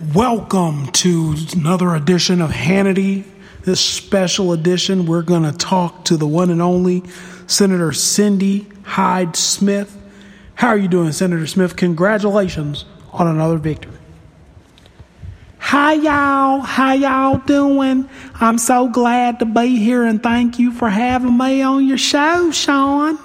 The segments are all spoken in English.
Welcome to another edition of Hannity. This special edition, we're going to talk to the one and only Senator Cindy Hyde Smith. How are you doing, Senator Smith? Congratulations on another victory. Hi, y'all. How y'all doing? I'm so glad to be here and thank you for having me on your show, Sean.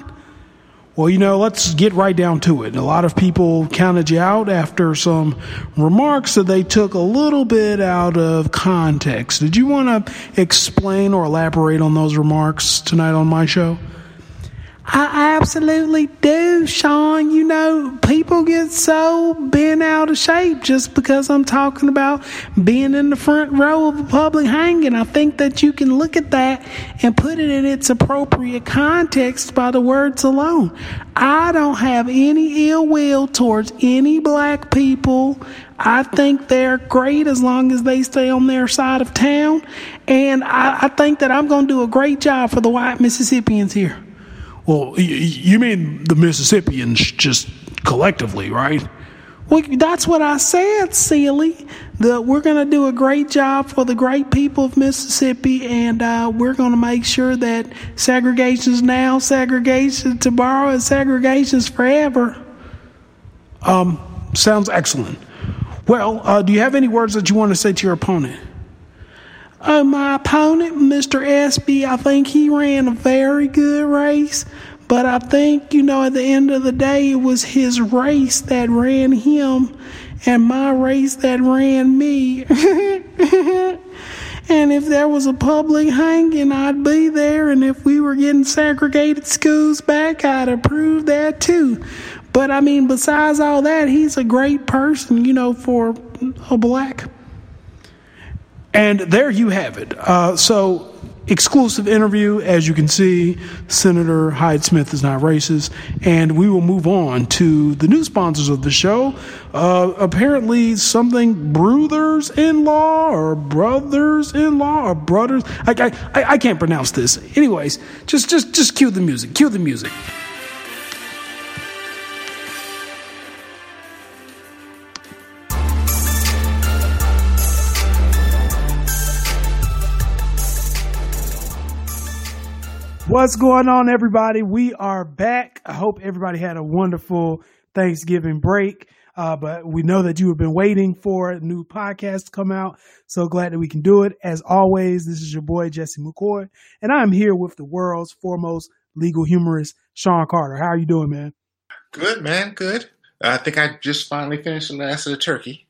Well, you know, let's get right down to it. A lot of people counted you out after some remarks that they took a little bit out of context. Did you want to explain or elaborate on those remarks tonight on my show? I absolutely do, Sean. You know, people get so bent out of shape just because I'm talking about being in the front row of a public hanging. I think that you can look at that and put it in its appropriate context by the words alone. I don't have any ill will towards any black people. I think they're great as long as they stay on their side of town. And I, I think that I'm going to do a great job for the white Mississippians here. Well, you mean the Mississippians just collectively, right? Well, that's what I said, silly. That we're going to do a great job for the great people of Mississippi, and uh, we're going to make sure that segregation's now, segregation tomorrow, and segregation's forever. Um, sounds excellent. Well, uh, do you have any words that you want to say to your opponent? Uh, my opponent, Mr. Espy, I think he ran a very good race. But I think, you know, at the end of the day, it was his race that ran him and my race that ran me. and if there was a public hanging, I'd be there. And if we were getting segregated schools back, I'd approve that too. But I mean, besides all that, he's a great person, you know, for a black and there you have it. Uh, so, exclusive interview. As you can see, Senator Hyde Smith is not racist. And we will move on to the new sponsors of the show. Uh, apparently, something brothers in law or brothers in law or brothers. I, I, I can't pronounce this. Anyways, just, just, just cue the music. Cue the music. What's going on, everybody? We are back. I hope everybody had a wonderful Thanksgiving break. Uh, but we know that you have been waiting for a new podcast to come out. So glad that we can do it. As always, this is your boy, Jesse McCoy, and I'm here with the world's foremost legal humorist, Sean Carter. How are you doing, man? Good, man. Good. I think I just finally finished the last of the turkey.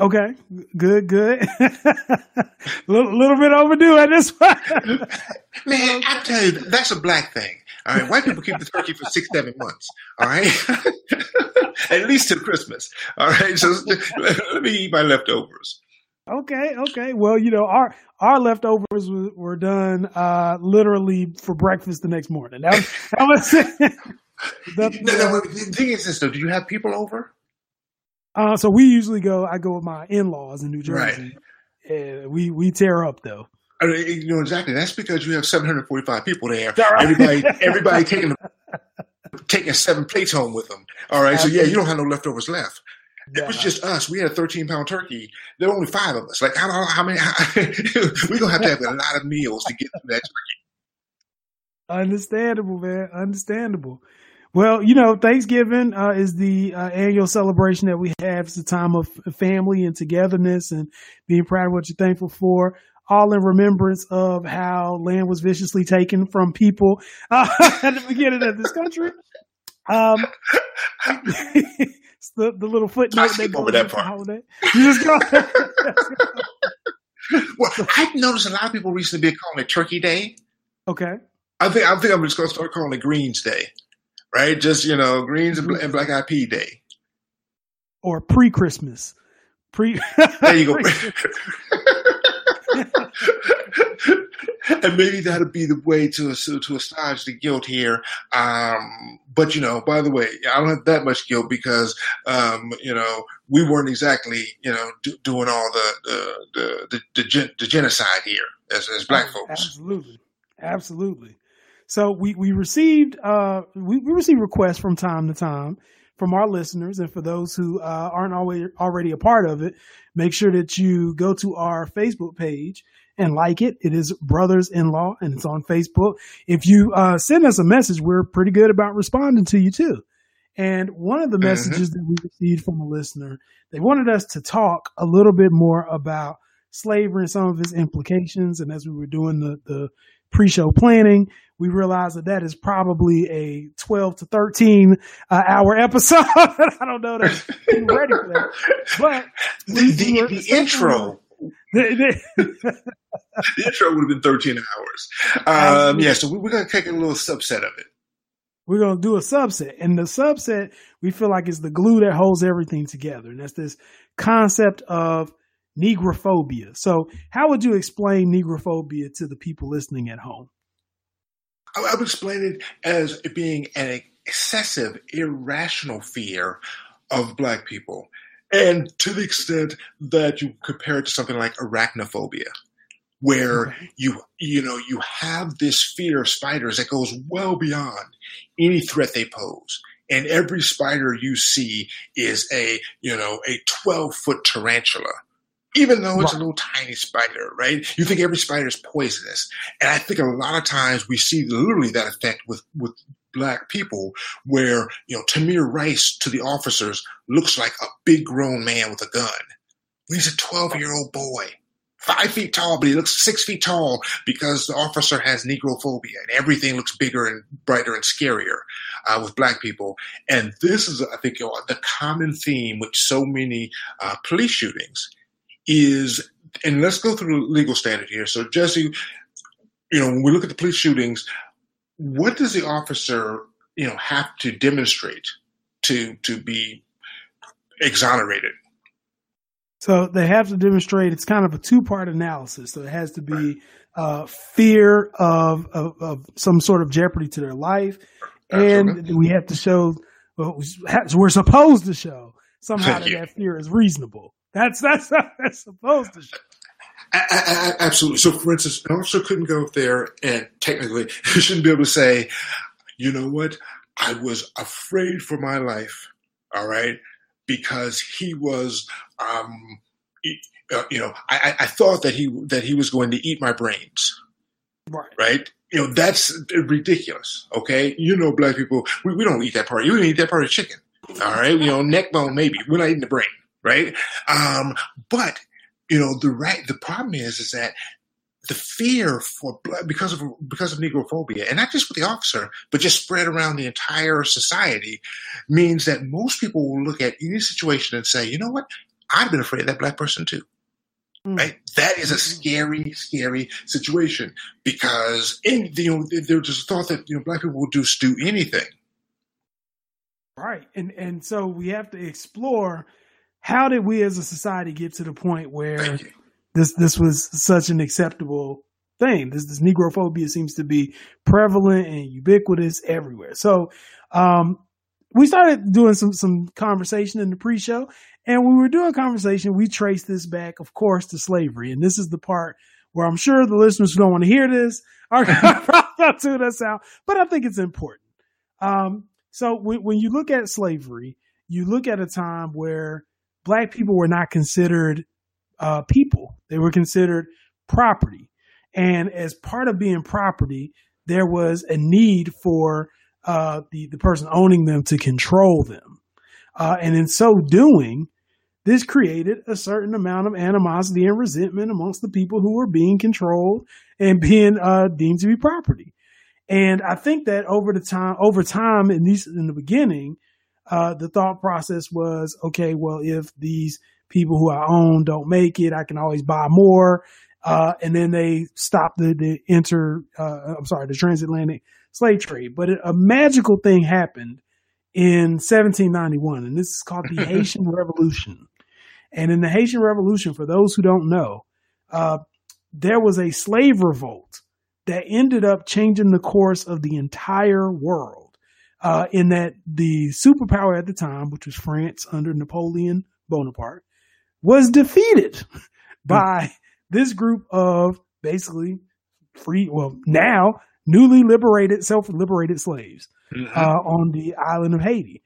Okay, good, good. a little, little, bit overdue at this point. Man, I tell you, that's a black thing. All right, white people keep the turkey for six, seven months. All right, at least till Christmas. All right, so let me eat my leftovers. Okay, okay. Well, you know, our our leftovers were, were done uh, literally for breakfast the next morning. That was, that was the, no, no, the thing is this though. Do you have people over? Uh, so we usually go. I go with my in laws in New Jersey. Right. And we we tear up though. I mean, you know exactly. That's because you have 745 people there. Right. Everybody, everybody taking taking seven plates home with them. All right, Absolutely. so yeah, you don't have no leftovers left. It was just us. We had a 13 pound turkey. There were only five of us. Like how how many? we're gonna have to have a lot of meals to get through that turkey. Understandable, man. Understandable. Well, you know, Thanksgiving uh, is the uh, annual celebration that we have. It's a time of family and togetherness and being proud of what you're thankful for. All in remembrance of how land was viciously taken from people uh, at the beginning of this country. Um, the, the little footnote that goes that part. holiday. You just go. well, I've noticed a lot of people recently been calling it Turkey Day. Okay. I think I think I'm just going to start calling it Greens Day right? Just you know, greens and, and black eyed pea day, or pre Christmas. Pre. there you go. and maybe that'll be the way to to assuage the guilt here. Um, but you know, by the way, I don't have that much guilt because um, you know we weren't exactly you know do, doing all the the, the the, the, the genocide here as, as black oh, folks. Absolutely, absolutely. So we we received uh we, we received requests from time to time from our listeners and for those who uh, aren't always already a part of it, make sure that you go to our Facebook page and like it. It is Brothers in Law and it's on Facebook. If you uh, send us a message, we're pretty good about responding to you too. And one of the mm-hmm. messages mm-hmm. that we received from a listener, they wanted us to talk a little bit more about slavery and some of its implications. And as we were doing the, the pre-show planning, we realized that that is probably a 12 to 13 uh, hour episode. I don't know that I'm ready for that. But the, the, the intro. the intro would have been 13 hours. Um, yeah, so we're going to take a little subset of it. We're going to do a subset. And the subset, we feel like is the glue that holds everything together. And that's this concept of negrophobia. So, how would you explain negrophobia to the people listening at home? I would explain it as being an excessive, irrational fear of black people. And to the extent that you compare it to something like arachnophobia, where you you know you have this fear of spiders that goes well beyond any threat they pose. And every spider you see is a you know a twelve foot tarantula even though it's right. a little tiny spider, right? You think every spider is poisonous. And I think a lot of times we see literally that effect with, with black people where, you know, Tamir Rice to the officers looks like a big grown man with a gun. He's a 12 year old boy, five feet tall, but he looks six feet tall because the officer has negrophobia and everything looks bigger and brighter and scarier uh, with black people. And this is, I think, you know, the common theme with so many uh, police shootings is, and let's go through the legal standard here. So, Jesse, you know, when we look at the police shootings, what does the officer, you know, have to demonstrate to to be exonerated? So they have to demonstrate. It's kind of a two part analysis. So it has to be right. uh, fear of, of, of some sort of jeopardy to their life, and we have to show. Well, we're supposed to show somehow that that fear is reasonable. That's that's how that's supposed to. Show. Absolutely. So, for instance, an officer couldn't go up there and technically shouldn't be able to say, you know what, I was afraid for my life, all right, because he was, um, uh, you know, I, I thought that he that he was going to eat my brains, right? Right. You know, that's ridiculous. Okay, you know, black people, we, we don't eat that part. You don't eat that part of chicken. All right, you know, neck bone maybe. We're not eating the brain right? Um, but you know, the right the problem is is that the fear for because of because of negrophobia, and not just with the officer, but just spread around the entire society, means that most people will look at any situation and say, you know what, I've been afraid of that black person too. Mm. Right, that is a scary, scary situation because in, you know there's a thought that you know black people will just do anything. Right, and and so we have to explore how did we as a society get to the point where this this was such an acceptable thing? This this negrophobia seems to be prevalent and ubiquitous everywhere. So um, we started doing some some conversation in the pre-show, and when we were doing conversation, we traced this back, of course, to slavery. And this is the part where I'm sure the listeners who don't want to hear this are probably not tune us out, but I think it's important. Um, so when, when you look at slavery, you look at a time where black people were not considered uh, people; they were considered property. And as part of being property, there was a need for uh, the the person owning them to control them, uh, and in so doing, this created a certain amount of animosity and resentment amongst the people who were being controlled and being uh, deemed to be property. And I think that over the time, over time, in these in the beginning, uh, the thought process was, okay, well, if these people who I own don't make it, I can always buy more. Uh, and then they stopped the, the inter, uh, I'm sorry, the transatlantic slave trade. But a magical thing happened in 1791, and this is called the Haitian Revolution. And in the Haitian Revolution, for those who don't know, uh, there was a slave revolt that ended up changing the course of the entire world uh, in that the superpower at the time, which was France under Napoleon Bonaparte, was defeated hmm. by this group of basically free, well, now newly liberated, self liberated slaves mm-hmm. uh, on the island of Haiti.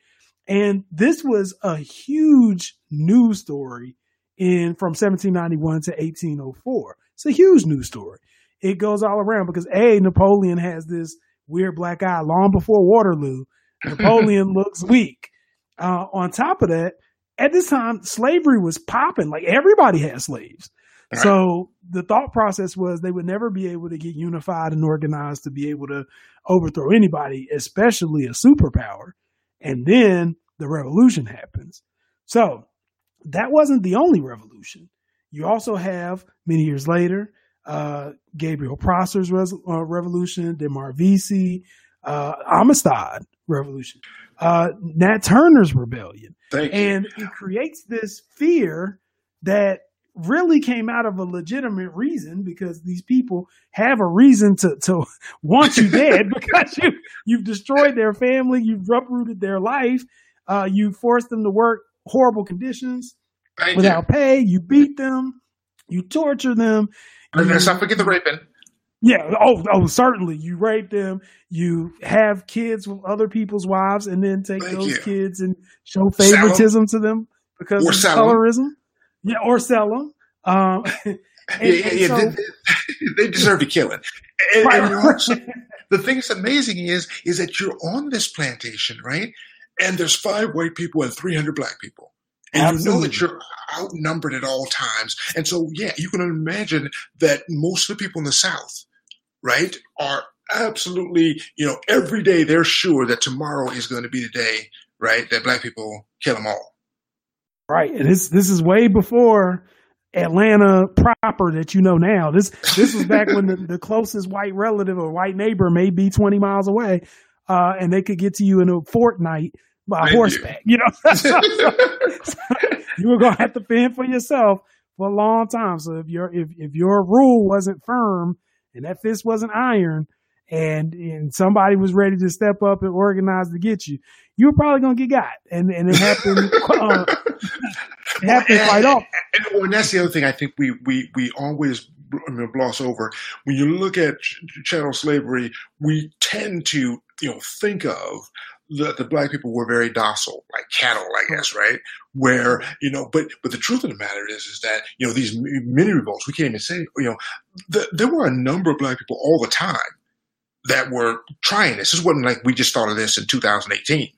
And this was a huge news story in from 1791 to 1804. It's a huge news story. It goes all around because A, Napoleon has this weird black eye long before Waterloo. Napoleon looks weak. Uh, on top of that, at this time, slavery was popping. Like everybody had slaves. Right. So the thought process was they would never be able to get unified and organized to be able to overthrow anybody, especially a superpower. And then the revolution happens. So that wasn't the only revolution. You also have many years later, uh, Gabriel Prosser's res- uh, revolution, Denmark Vesey, uh, Amistad revolution, uh, Nat Turner's rebellion. Thank and you. it creates this fear that really came out of a legitimate reason because these people have a reason to, to want you dead because you, you've destroyed their family, you've uprooted their life, uh, you forced them to work horrible conditions Thank without you. pay, you beat them, you torture them. Let's not forget the raping. Yeah. Oh, oh, certainly. You rape them. You have kids with other people's wives, and then take Thank those you. kids and show favoritism to them because or of colorism. Yeah, or sell them. Um, and, yeah, yeah, yeah. So, they, they, deserve to kill it. And, right, and the thing that's amazing is, is that you're on this plantation, right? And there's five white people and 300 black people. And Absolutely. you know that you're outnumbered at all times. And so, yeah, you can imagine that most of the people in the South, right, are absolutely, you know, every day they're sure that tomorrow is going to be the day, right, that black people kill them all. Right. And this, this is way before Atlanta proper that you know now. This this was back when the, the closest white relative or white neighbor may be 20 miles away, uh, and they could get to you in a fortnight by horseback. You, you know, so, so you were gonna have to fend for yourself for a long time. So if your if if your rule wasn't firm and that fist wasn't iron, and and somebody was ready to step up and organize to get you, you were probably gonna get got. And and it happened. uh, it happened quite often. And, and, and, that's the other thing I think we we we always I mean, gloss over. When you look at chattel slavery, we tend to you know think of the, the black people were very docile, like cattle, I guess, right? Where, you know, but, but the truth of the matter is, is that, you know, these mini revolts, we can't even say, you know, the, there were a number of black people all the time that were trying this. This wasn't like we just started this in 2018.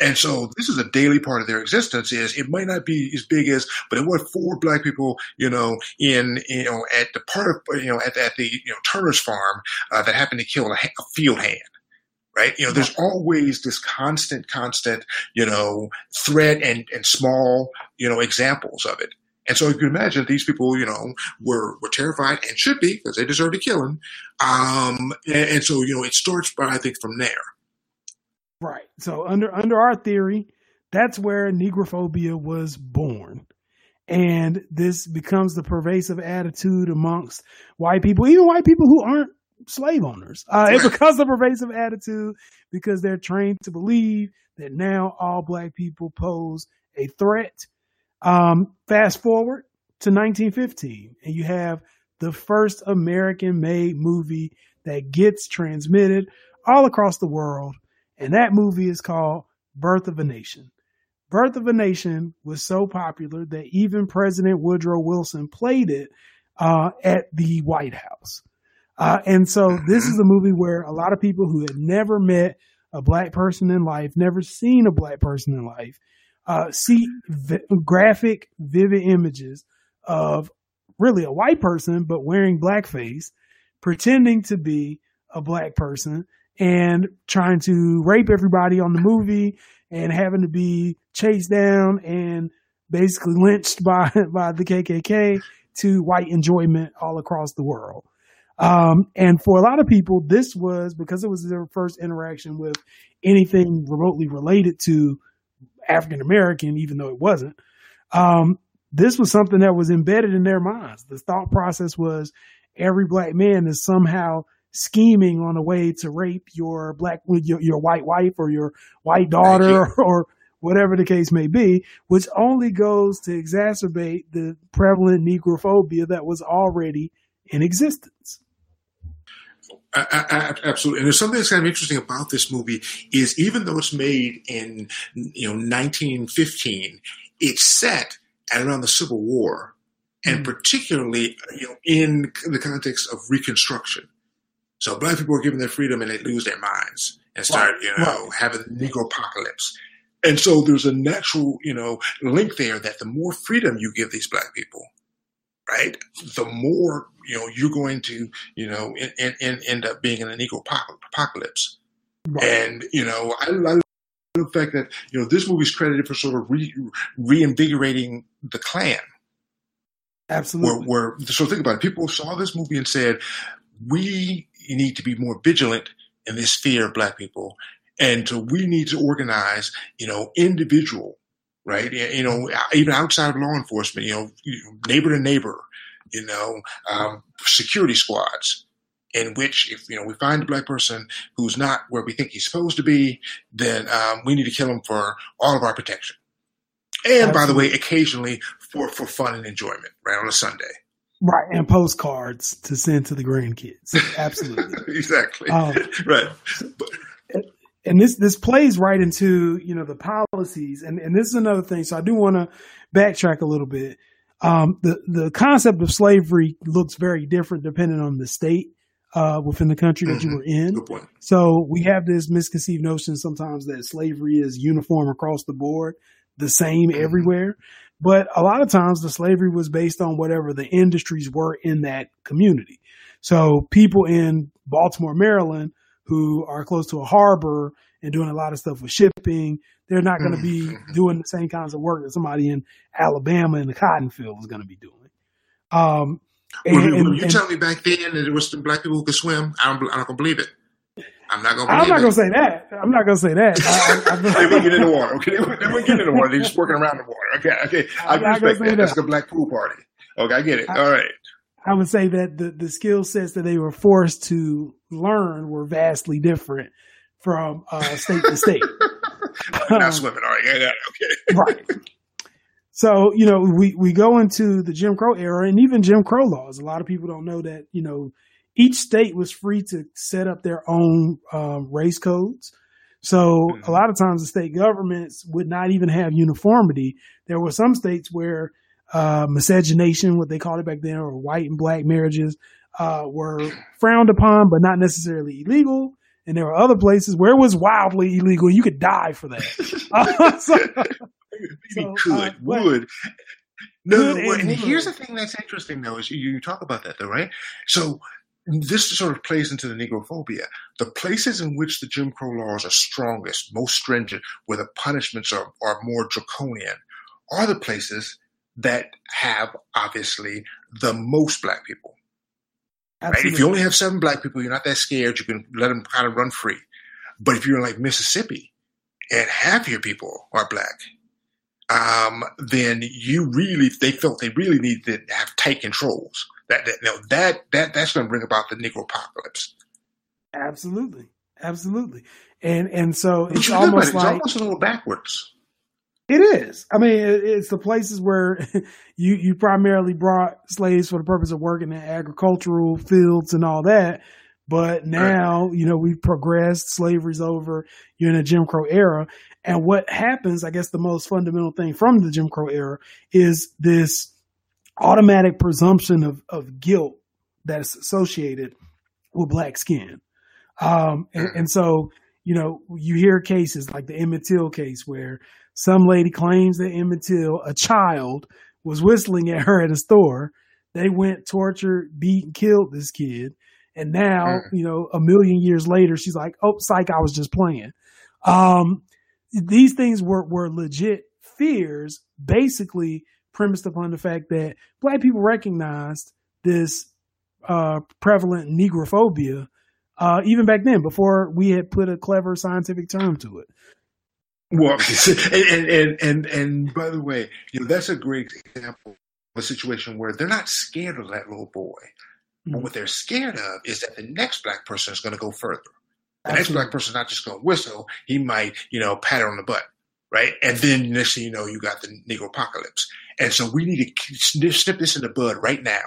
And so this is a daily part of their existence. Is it might not be as big as, but it was four black people, you know, in you know at the part of you know at, at the you know Turner's farm uh, that happened to kill a, a field hand right? You know, there's always this constant, constant, you know, threat and, and small, you know, examples of it. And so you can imagine these people, you know, were, were terrified and should be because they deserve to kill him. Um, and, and, so, you know, it starts by, I think, from there. Right. So under, under our theory, that's where negrophobia was born. And this becomes the pervasive attitude amongst white people, even white people who aren't slave owners. Uh, becomes a pervasive attitude because they're trained to believe that now all black people pose a threat. Um, fast forward to 1915, and you have the first American made movie that gets transmitted all across the world. And that movie is called Birth of a Nation. Birth of a Nation was so popular that even President Woodrow Wilson played it uh, at the White House. Uh, and so this is a movie where a lot of people who had never met a black person in life, never seen a black person in life, uh, see v- graphic, vivid images of really a white person, but wearing blackface, pretending to be a black person and trying to rape everybody on the movie and having to be chased down and basically lynched by, by the KKK to white enjoyment all across the world. Um, and for a lot of people, this was because it was their first interaction with anything remotely related to African American, even though it wasn't. Um, this was something that was embedded in their minds. The thought process was every black man is somehow scheming on a way to rape your black, your, your white wife or your white daughter or whatever the case may be, which only goes to exacerbate the prevalent negrophobia that was already in existence. I, I, absolutely. And there's something that's kind of interesting about this movie is even though it's made in you know 1915, it's set at around the Civil War, and mm-hmm. particularly you know in the context of Reconstruction. So black people are given their freedom and they lose their minds and start right. you know right. having the Negro apocalypse. And so there's a natural you know link there that the more freedom you give these black people, right, the more you know you're going to you know in, in, end up being in an Negro apocalypse. Right. And you know, I, I the fact that you know this movie's credited for sort of re, reinvigorating the Klan. Absolutely. Where, where, so think about it. People saw this movie and said, "We need to be more vigilant in this fear of black people, and so we need to organize, you know, individual, right? You know, even outside of law enforcement, you know, neighbor to neighbor, you know, um, security squads." in which if you know we find a black person who's not where we think he's supposed to be, then um, we need to kill him for all of our protection. And Absolutely. by the way, occasionally for for fun and enjoyment, right on a Sunday. Right, and postcards to send to the grandkids. Absolutely, exactly. Um, right. But, and this this plays right into you know the policies, and and this is another thing. So I do want to backtrack a little bit. Um, the the concept of slavery looks very different depending on the state uh, within the country that mm-hmm. you were in. So we have this misconceived notion sometimes that slavery is uniform across the board, the same mm-hmm. everywhere. But a lot of times the slavery was based on whatever the industries were in that community. So people in Baltimore, Maryland, who are close to a harbor and doing a lot of stuff with shipping, they're not going to be mm-hmm. doing the same kinds of work that somebody in Alabama in the cotton field is going to be doing. Um, and, well, and, you tell me back then that there was some black people who could swim. I don't, I don't believe it. I'm not gonna. Believe it I'm not it. gonna say that. I'm not gonna say that. I, I, they wouldn't get in the water. Okay, they wouldn't get in the water. They're just working around the water. Okay, okay. i'm respect that. that. That's a black pool party. Okay, I get it. All right. I would say that the, the skill sets that they were forced to learn were vastly different from uh, state to state. not um, swimming, all right? Yeah, okay. right. So, you know, we, we go into the Jim Crow era and even Jim Crow laws. A lot of people don't know that, you know, each state was free to set up their own um, race codes. So mm-hmm. a lot of times the state governments would not even have uniformity. There were some states where uh, miscegenation, what they called it back then, or white and black marriages, uh, were frowned upon, but not necessarily illegal. And there were other places where it was wildly illegal. You could die for that. uh, so, so, could, uh, would. No, no, and, and here's the thing that's interesting though, is you, you talk about that though, right? So this sort of plays into the negrophobia. The places in which the Jim Crow laws are strongest, most stringent, where the punishments are, are more draconian, are the places that have obviously the most black people. Right? If you only have seven black people, you're not that scared. You can let them kind of run free. But if you're in like Mississippi and half your people are black, um, then you really they felt they really need to have tight controls. That that that that that's going to bring about the Negro apocalypse. Absolutely, absolutely, and and so it's almost it, like it's almost a little backwards. It is. I mean, it's the places where you you primarily brought slaves for the purpose of working in agricultural fields and all that. But now, you know, we've progressed, slavery's over, you're in a Jim Crow era. And what happens, I guess the most fundamental thing from the Jim Crow era is this automatic presumption of, of guilt that's associated with black skin. Um, and, and, so, you know, you hear cases like the Emmett Till case where some lady claims that Emmett Till, a child, was whistling at her at a store. They went, tortured, beat, and killed this kid. And now, mm. you know, a million years later, she's like, oh, psych, I was just playing. Um, these things were, were legit fears, basically premised upon the fact that black people recognized this uh, prevalent negrophobia uh, even back then, before we had put a clever scientific term to it. Well, and, and and and by the way, you know that's a great example of a situation where they're not scared of that little boy, but hmm. what they're scared of is that the next black person is going to go further. The Absolutely. next black person is not just going to whistle; he might, you know, pat her on the butt, right? And then next thing you know, you got the Negro apocalypse. And so we need to snip this in the bud right now,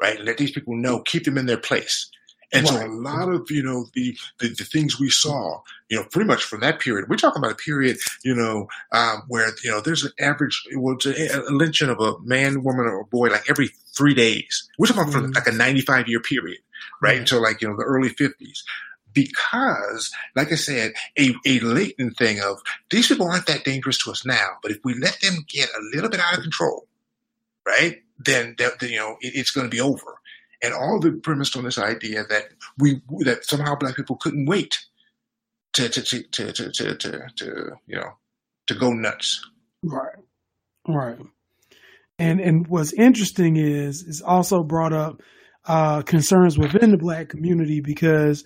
right? And Let these people know, keep them in their place. And right. so a lot of, you know, the, the, the, things we saw, you know, pretty much from that period, we're talking about a period, you know, um, where, you know, there's an average, well, a, a lynching of a man, woman, or boy like every three days. We're talking about mm-hmm. like a 95 year period, right? Mm-hmm. Until like, you know, the early 50s because, like I said, a, a latent thing of these people aren't that dangerous to us now, but if we let them get a little bit out of control, right, then, that, you know it, it's going to be over. And all the premised on this idea that we that somehow black people couldn't wait to to to to to, to, to, to you know to go nuts. Right, right. And and what's interesting is is also brought up uh, concerns within the black community because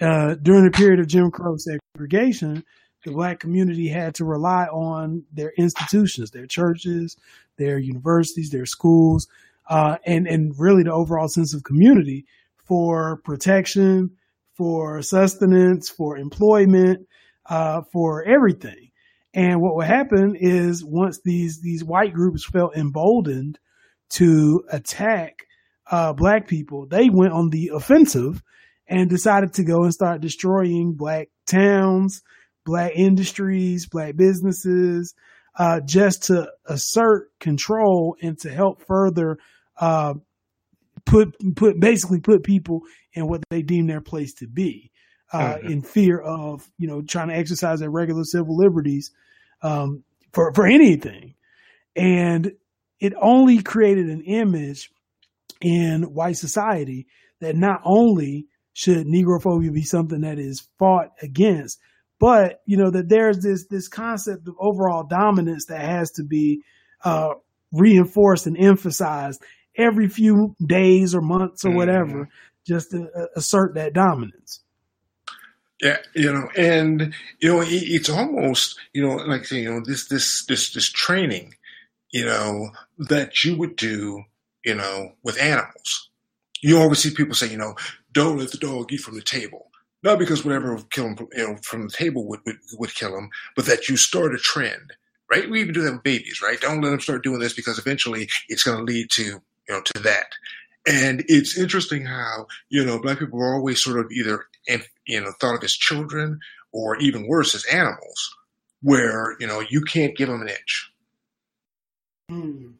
uh, during the period of Jim Crow segregation, the black community had to rely on their institutions, their churches, their universities, their schools, uh, and and really the overall sense of community for protection, for sustenance, for employment, uh, for everything. And what would happen is once these these white groups felt emboldened to attack uh, black people, they went on the offensive and decided to go and start destroying black towns, black industries, black businesses, uh, just to assert control and to help further uh, put put basically put people in what they deem their place to be, uh, mm-hmm. in fear of you know trying to exercise their regular civil liberties um, for for anything, and it only created an image in white society that not only should negrophobia be something that is fought against, but you know that there's this this concept of overall dominance that has to be uh, reinforced and emphasized every few days or months or mm-hmm. whatever, just to uh, assert that dominance. Yeah, you know, and you know, it's almost you know like you know this this this this training, you know, that you would do, you know, with animals. You always see people say, you know, don't let the dog eat from the table. Not because whatever will kill him from, you know, from the table would, would, would kill him, but that you start a trend, right? We even do that with babies, right? Don't let them start doing this because eventually it's going to lead to, you know, to that. And it's interesting how, you know, black people are always sort of either, you know, thought of as children or even worse as animals where, you know, you can't give them an inch. Mm.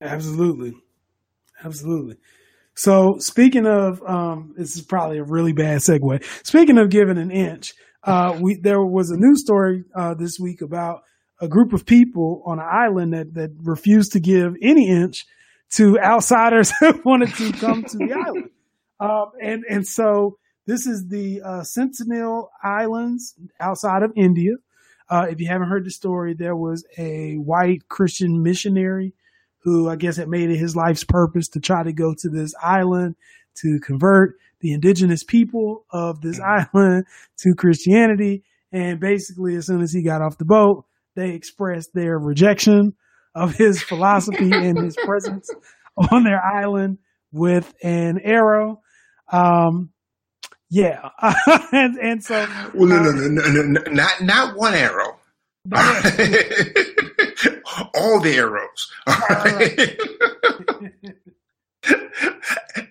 Absolutely. Absolutely. So speaking of, um, this is probably a really bad segue. Speaking of giving an inch, uh, we there was a news story uh, this week about a group of people on an island that that refused to give any inch to outsiders who wanted to come to the island. Um, and and so this is the uh, Sentinel Islands outside of India. Uh, if you haven't heard the story, there was a white Christian missionary who I guess had made it his life's purpose to try to go to this island to convert the indigenous people of this mm-hmm. island to Christianity. And basically, as soon as he got off the boat, they expressed their rejection of his philosophy and his presence on their island with an arrow. Um, yeah, and, and so well, no, no, no, no, no, not not one arrow. all the arrows. All right.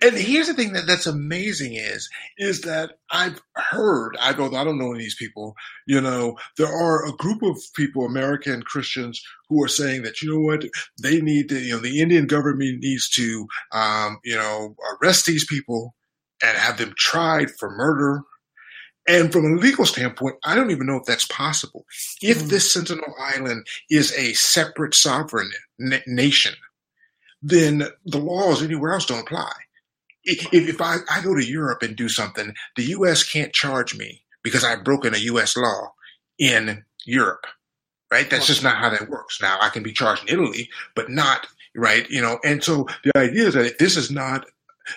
And here's the thing that that's amazing is is that I've heard I don't I don't know any of these people you know there are a group of people American Christians who are saying that you know what they need to you know the Indian government needs to um, you know arrest these people and have them tried for murder and from a legal standpoint, I don't even know if that's possible. If mm. this Sentinel Island is a separate sovereign na- nation, then the laws anywhere else don't apply. If, I, I go to Europe and do something, the U.S. can't charge me because I've broken a U.S. law in Europe, right? That's just not how that works. Now I can be charged in Italy, but not right, you know. And so the idea is that if this is not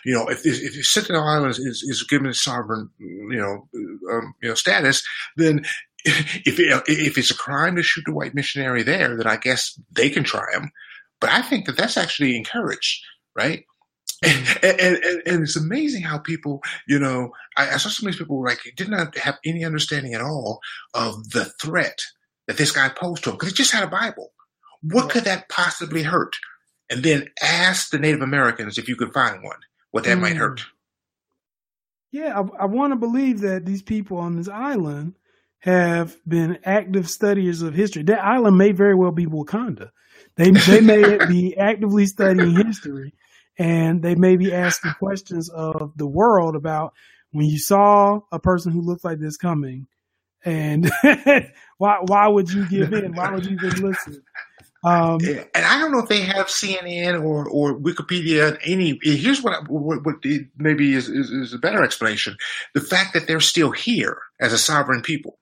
you know, if if Sentinel Island is, is given a sovereign, you know, um, you know, status, then if if it's a crime to shoot a white missionary there, then I guess they can try him. But I think that that's actually encouraged, right? And, and, and, and, it's amazing how people, you know, I, I saw some of these people like did not have any understanding at all of the threat that this guy posed to him because he just had a Bible. What could that possibly hurt? And then ask the Native Americans if you could find one what that mm. might hurt. Yeah, I, I want to believe that these people on this island have been active studiers of history. That island may very well be Wakanda. They they may be actively studying history, and they may be asking questions of the world about when you saw a person who looked like this coming, and why why would you give in? Why would you even listen? Um, and I don't know if they have CNN or, or Wikipedia. Any here's what, I, what, what maybe is, is, is a better explanation: the fact that they're still here as a sovereign people,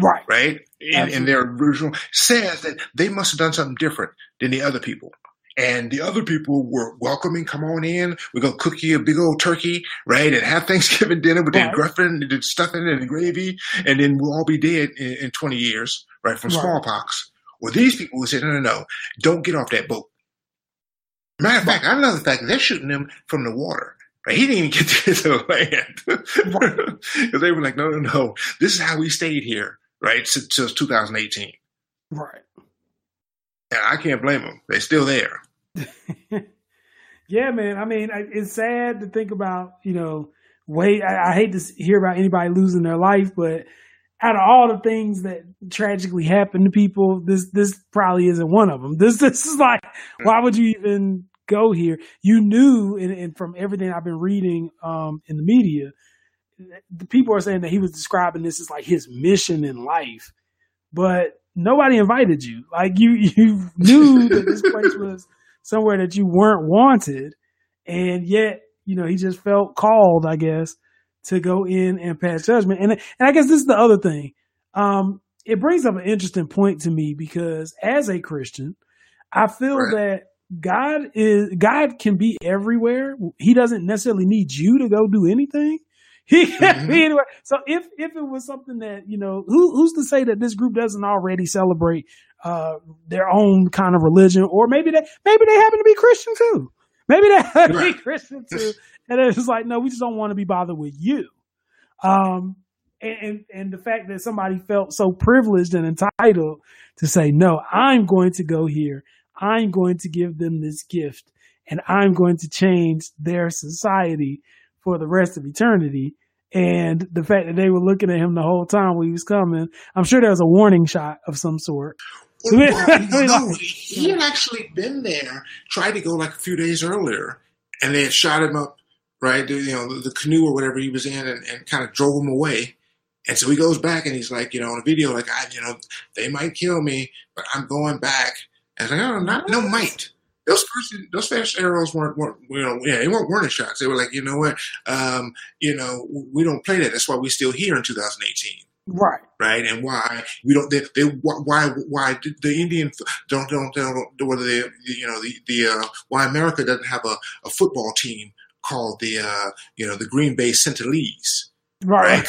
right? Right, in, in their original says that they must have done something different than the other people. And the other people were welcoming, come on in. We're going to cook you a big old turkey, right? And have Thanksgiving dinner with right. the gruffin and the stuffing and the gravy. And then we'll all be dead in, in 20 years, right? From right. smallpox. Well, these people would say, no, no, no, don't get off that boat. Matter of fact, I know the fact they're shooting them from the water. Right? He didn't even get to the land. Because they were like, no, no, no, this is how we stayed here, right? Since, since 2018. Right. And I can't blame them. They're still there. yeah, man. I mean, it's sad to think about, you know, wait, I, I hate to hear about anybody losing their life, but out of all the things that tragically happen to people, this this probably isn't one of them. This this is like, why would you even go here? You knew, and, and from everything I've been reading um, in the media, the people are saying that he was describing this as like his mission in life, but nobody invited you. Like you you knew that this place was somewhere that you weren't wanted, and yet you know he just felt called, I guess to go in and pass judgment. And, and I guess this is the other thing. Um, it brings up an interesting point to me because as a Christian, I feel right. that God is God can be everywhere. He doesn't necessarily need you to go do anything. He can mm-hmm. be anywhere. So if if it was something that you know, who, who's to say that this group doesn't already celebrate uh, their own kind of religion, or maybe they maybe they happen to be Christian too. Maybe they happen to be Christian too, and it's just like, no, we just don't want to be bothered with you. Um, and, and, and the fact that somebody felt so privileged and entitled to say, no, I'm going to go here. I'm going to give them this gift and I'm going to change their society for the rest of eternity. And the fact that they were looking at him the whole time when he was coming, I'm sure there was a warning shot of some sort. No, he had actually been there, tried to go like a few days earlier, and they had shot him up right? You know, the, the, canoe or whatever he was in and, and kind of drove him away. And so he goes back and he's like, you know, in a video, like, I, you know, they might kill me, but I'm going back. And like, oh, not, no might. Those first, those fast arrows weren't, weren't, you know, yeah, they weren't warning shots. They were like, you know what, um, you know, we don't play that. That's why we're still here in 2018. Right. Right. And why we don't, they, they why, why the Indian don't, don't, don't, whether they, you know, the, the, uh, why America doesn't have a, a football team called the uh, you know the Green Bay Sentinelese. Right.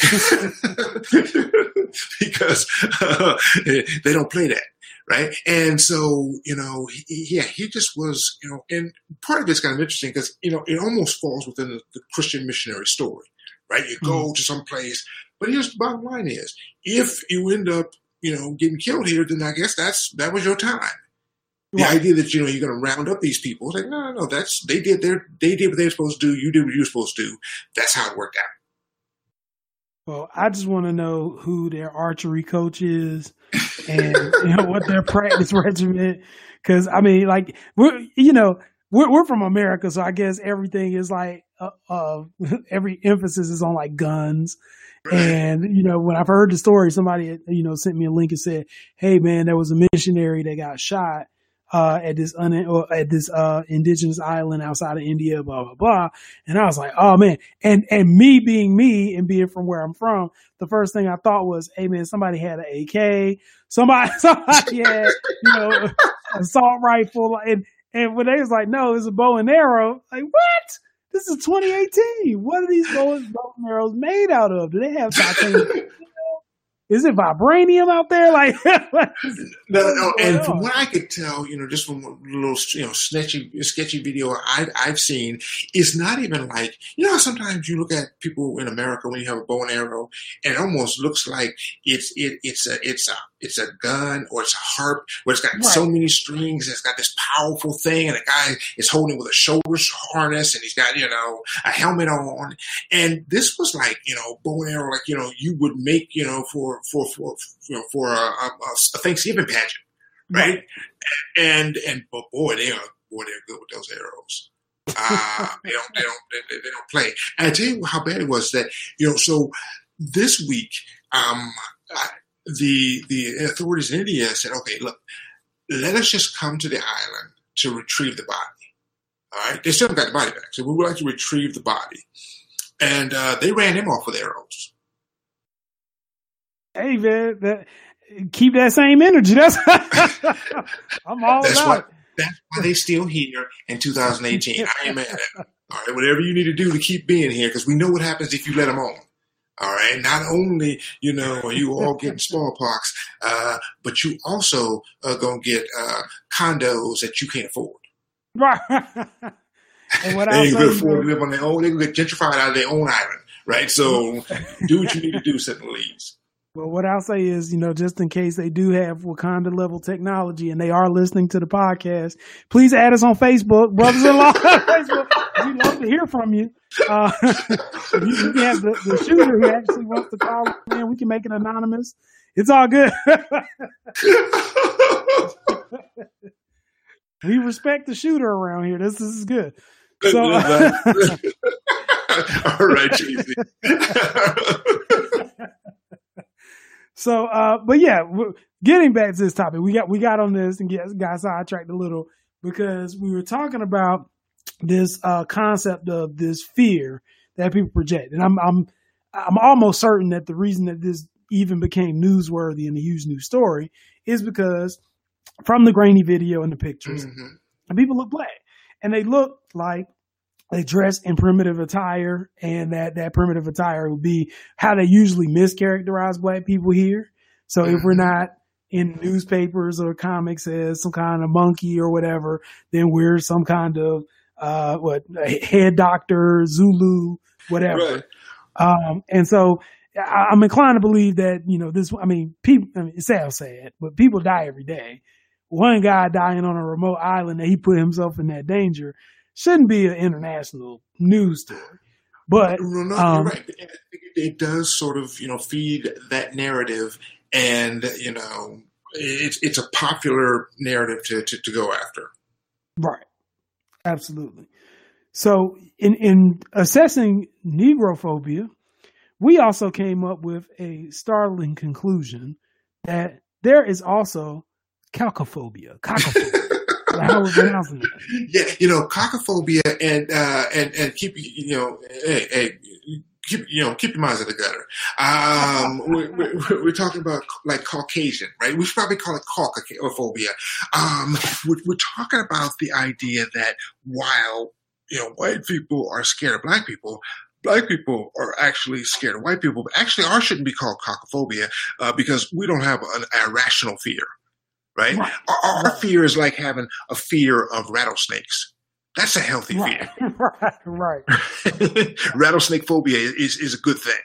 because uh, they don't play that, right? And so, you know, he, yeah, he just was, you know, and part of it's kind of interesting because, you know, it almost falls within the, the Christian missionary story, right? You go mm-hmm. to some place, but here's the bottom line is if you end up, you know, getting killed here, then I guess that's, that was your time. The right. idea that you know you're going to round up these people, it's like no, no, no. That's they did their they did what they were supposed to do. You did what you were supposed to do. That's how it worked out. Well, I just want to know who their archery coach is and you know what their practice regimen. Because I mean, like we're you know we're we're from America, so I guess everything is like uh, uh every emphasis is on like guns. And you know, when I've heard the story, somebody you know sent me a link and said, "Hey, man, there was a missionary that got shot." uh, at this un- at this uh, indigenous island outside of India, blah blah blah. And I was like, oh man, and and me being me and being from where I'm from, the first thing I thought was, hey man, somebody had an AK, somebody somebody had you know assault rifle, and and when they was like, no, it's a bow and arrow, like what? This is 2018. What are these bow and arrows made out of? Do they have titanium? is it vibranium out there? Like, no, no. And from what I could tell, you know, just from a little, you know, sketchy, sketchy video I, I've seen, it's not even like, you know, sometimes you look at people in America when you have a bow and arrow, and it almost looks like it's it, it's a it's a it's a gun or it's a harp where it's got right. so many strings. It's got this powerful thing, and a guy is holding with a shoulder harness, and he's got you know a helmet on. And this was like you know bow and arrow, like you know you would make you know for for for you know for a, a, a Thanksgiving pageant, right? right? And and but boy, they are boy they're good with those arrows. Uh, they don't they don't they, they, don't play. And I tell you how bad it was that you know so this week. Um, the the authorities in India said, okay, look, let us just come to the island to retrieve the body. All right, they still haven't got the body back, so we would like to retrieve the body, and uh, they ran him off with arrows. Hey man, that, keep that same energy. That's I'm all that's about. Why, that's why they still here in 2018. I mad at them. All right, whatever you need to do to keep being here, because we know what happens if you let them on. All right. Not only, you know, are you all getting smallpox, uh, but you also are going to get uh, condos that you can't afford. Right. and what they ain't going to afford to live on their own. They get gentrified out of their own island. Right. So do what you need to do, Sentinelese. Well, what I'll say is, you know, just in case they do have Wakanda level technology and they are listening to the podcast, please add us on Facebook, brothers in law Facebook. We'd love to hear from you. Uh, you, have the, the, shooter who actually wants to call in. We can make it anonymous. It's all good. we respect the shooter around here. This, this is good. So, all right, cheesy. So, uh, but yeah, getting back to this topic, we got we got on this and get, got sidetracked a little because we were talking about this uh, concept of this fear that people project, and I'm I'm I'm almost certain that the reason that this even became newsworthy in the huge news story is because from the grainy video and the pictures, mm-hmm. and people look black, and they look like they dress in primitive attire and that that primitive attire would be how they usually mischaracterize black people here. So if we're mm-hmm. not in newspapers or comics as some kind of monkey or whatever, then we're some kind of uh, what head doctor, Zulu, whatever. Right. Um, and so I, am inclined to believe that you know this. I mean, people. I mean, it sounds sad, but people die every day. One guy dying on a remote island that he put himself in that danger shouldn't be an international news story. But no, no, um, right. It, does sort of you know feed that narrative, and you know it's it's a popular narrative to, to, to go after. Right. Absolutely. So in in assessing negrophobia, we also came up with a startling conclusion that there is also caucophobia. Caucophobia. how we pronouncing it. Yeah, you know, caucophobia and uh, and and keep you know, hey, hey, keep you know, keep your minds at the gutter. Um, we're, we're, we're, talking about like Caucasian, right? We should probably call it caucophobia. Um, we're, we're talking about the idea that while you know white people are scared of black people, black people are actually scared of white people. But actually, ours shouldn't be called caucophobia uh, because we don't have an irrational fear right? right. Our, our fear is like having a fear of rattlesnakes. That's a healthy right. fear. right, right. Rattlesnake phobia is, is a good thing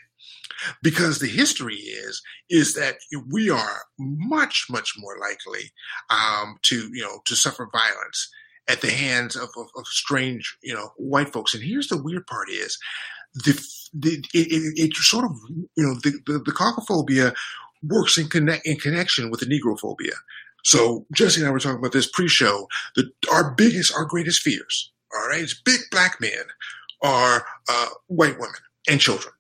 because the history is is that we are much much more likely um, to you know to suffer violence at the hands of, of, of, strange you know white folks. And here's the weird part is the, the it, it, it sort of you know the the, the caucophobia works in connect in connection with the negrophobia so Jesse and I were talking about this pre-show. That our biggest, our greatest fears, all right, is big black men are uh, white women and children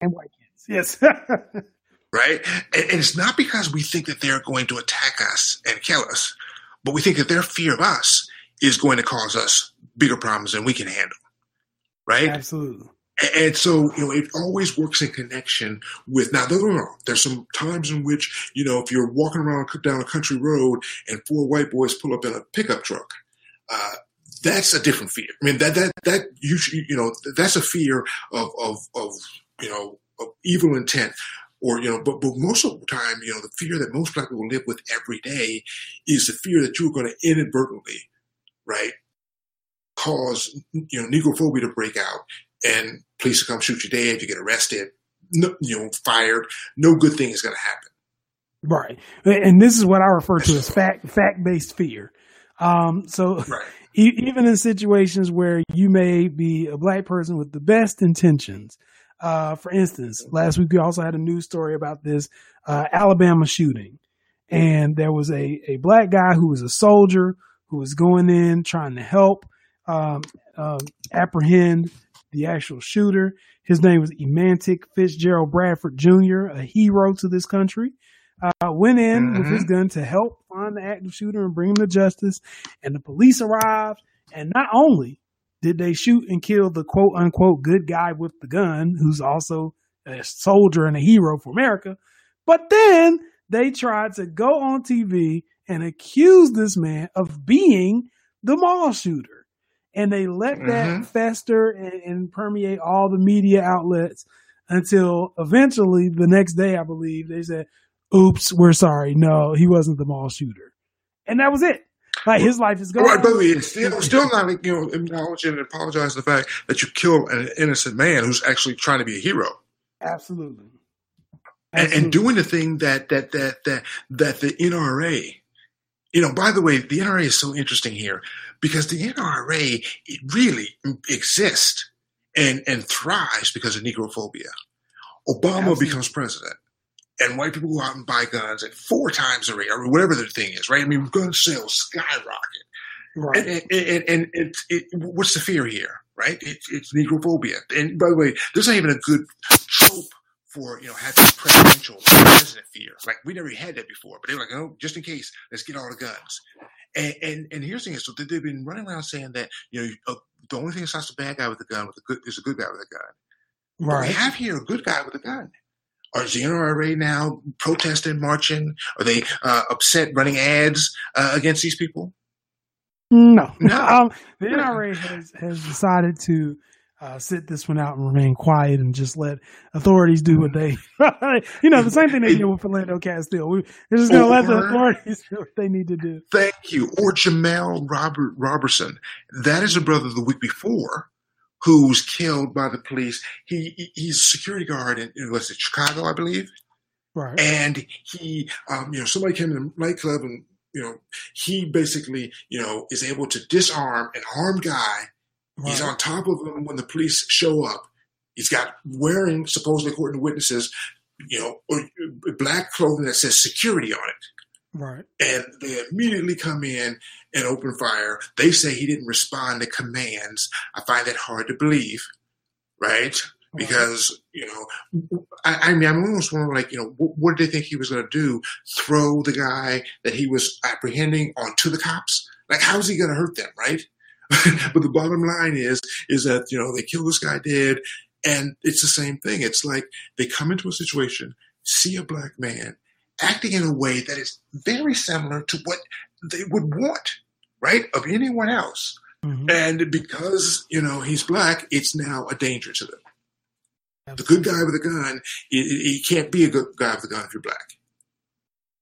and white kids. Yes. right, and, and it's not because we think that they're going to attack us and kill us, but we think that their fear of us is going to cause us bigger problems than we can handle. Right. Absolutely. And so, you know, it always works in connection with, now, don't wrong. There's some times in which, you know, if you're walking around down a country road and four white boys pull up in a pickup truck, uh, that's a different fear. I mean, that, that, that, you, you know, that's a fear of, of, of, you know, of evil intent. or you know, but but most of the time, you know, the fear that most black people live with every day is the fear that you're going to inadvertently, right, cause you know negrophobia to break out, and police will come shoot you dead, you get arrested, no, you know, fired. No good thing is going to happen. Right, and this is what I refer to as fact fact based fear. Um, so right. e- even in situations where you may be a black person with the best intentions, uh, for instance, last week we also had a news story about this uh, Alabama shooting, and there was a a black guy who was a soldier who was going in trying to help um, um, apprehend the actual shooter. His name was Emantic Fitzgerald Bradford Jr., a hero to this country uh, went in mm-hmm. with his mm-hmm. gun to help find the active shooter and bring him to justice. And the police arrived. And not only did they shoot and kill the quote unquote good guy with the gun, who's also a soldier and a hero for America, but then they tried to go on TV and accuse this man of being the mall shooter. And they let mm-hmm. that fester and, and permeate all the media outlets until eventually the next day, I believe, they said, oops, we're sorry. No, he wasn't the mall shooter. And that was it. Like his life is gone. Right, but it's still, still not, you know, acknowledging and apologizing the fact that you killed an innocent man who's actually trying to be a hero. Absolutely. And, and, doing the thing that that that that that the NRA, you know. By the way, the NRA is so interesting here because the NRA it really exists and and thrives because of Negrophobia. Obama Absolutely. becomes president and white people go out and buy guns at four times the rate, or whatever the thing is, right? I mean, gun sales skyrocket. Right. And, and, and, and it, it, what's the fear here, right? It, it's negrophobia. And by the way, there's not even a good trope for, you know, having presidential president fear. Like, we never had that before, but they were like, oh, just in case, let's get all the guns. And, and, and here's the thing: so they've been running around saying that you know uh, the only thing that stops a bad guy with a gun with a good is a good guy with a gun. Right. But we have here a good guy with a gun. Are the NRA now protesting, marching? Are they uh, upset, running ads uh, against these people? No, no. um, the NRA has, has decided to uh, sit this one out and remain quiet and just let authorities do what they, you know, the same thing they did with Philando Castile. We, are just going to let the authorities do what they need to do. Thank you. Or Jemel Robert Robertson. That is a brother the week before who was killed by the police. He he's a security guard in, in what's it, Chicago, I believe. Right. And he, um, you know, somebody came in the nightclub and you know he basically you know is able to disarm an armed guy. Right. He's on top of him when the police show up. He's got wearing supposedly according to witnesses, you know, black clothing that says security on it. Right. And they immediately come in and open fire. They say he didn't respond to commands. I find that hard to believe, right? Because you know, I, I mean, I'm almost wondering, like, you know, what, what did they think he was going to do? Throw the guy that he was apprehending onto the cops? Like, how is he going to hurt them, right? but the bottom line is, is that you know they kill this guy dead, and it's the same thing. It's like they come into a situation, see a black man, acting in a way that is very similar to what they would want, right, of anyone else. Mm-hmm. And because, you know, he's black, it's now a danger to them. The good guy with a gun, he can't be a good guy with a gun if you're black.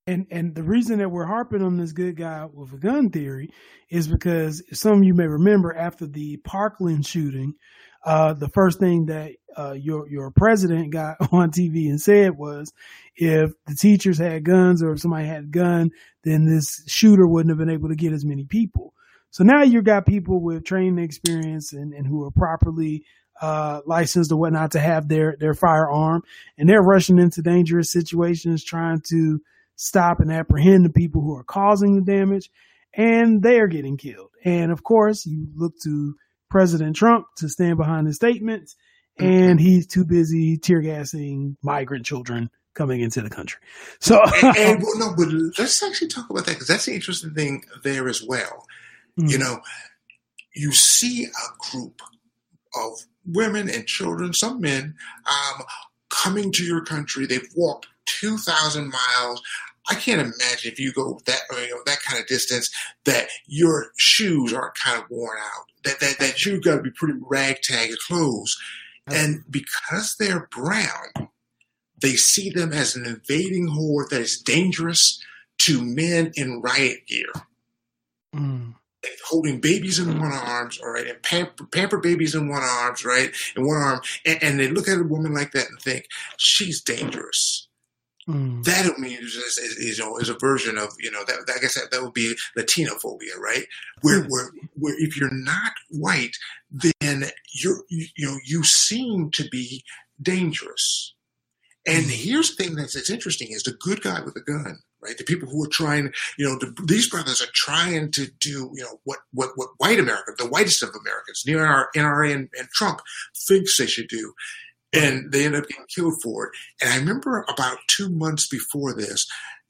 And and the reason that we're harping on this good guy with a gun theory is because some of you may remember after the Parkland shooting, uh, the first thing that uh, your your president got on TV and said was, if the teachers had guns or if somebody had a gun, then this shooter wouldn't have been able to get as many people. So now you've got people with training experience and, and who are properly uh, licensed or whatnot to have their their firearm, and they're rushing into dangerous situations trying to stop and apprehend the people who are causing the damage, and they are getting killed. And of course, you look to President Trump to stand behind his statements, and he's too busy tear gassing migrant children coming into the country. So, and, and well, no, but let's actually talk about that because that's the interesting thing there as well. Mm-hmm. You know, you see a group of women and children, some men, um, coming to your country. They've walked two thousand miles. I can't imagine if you go that you know, that kind of distance that your shoes aren't kind of worn out. That that that you've got to be pretty ragtag clothes, and because they're brown, they see them as an invading horde that is dangerous to men in riot gear. Mm. Holding babies in one arms, all right, and pamper, pamper babies in one arms, right, in one arm, and, and they look at a woman like that and think she's dangerous. Mm. That means is, is, is, you know, is a version of you know that, I guess that, that would be Latinophobia, right? Where, yes. where where if you're not white, then you're you, you know you seem to be dangerous. And mm. here's the thing that's, that's interesting is the good guy with a gun right? The people who are trying, you know, the, these brothers are trying to do, you know, what what what white America, the whitest of Americans, the NRA and, and Trump thinks they should do, and they end up getting killed for it. And I remember about two months before this,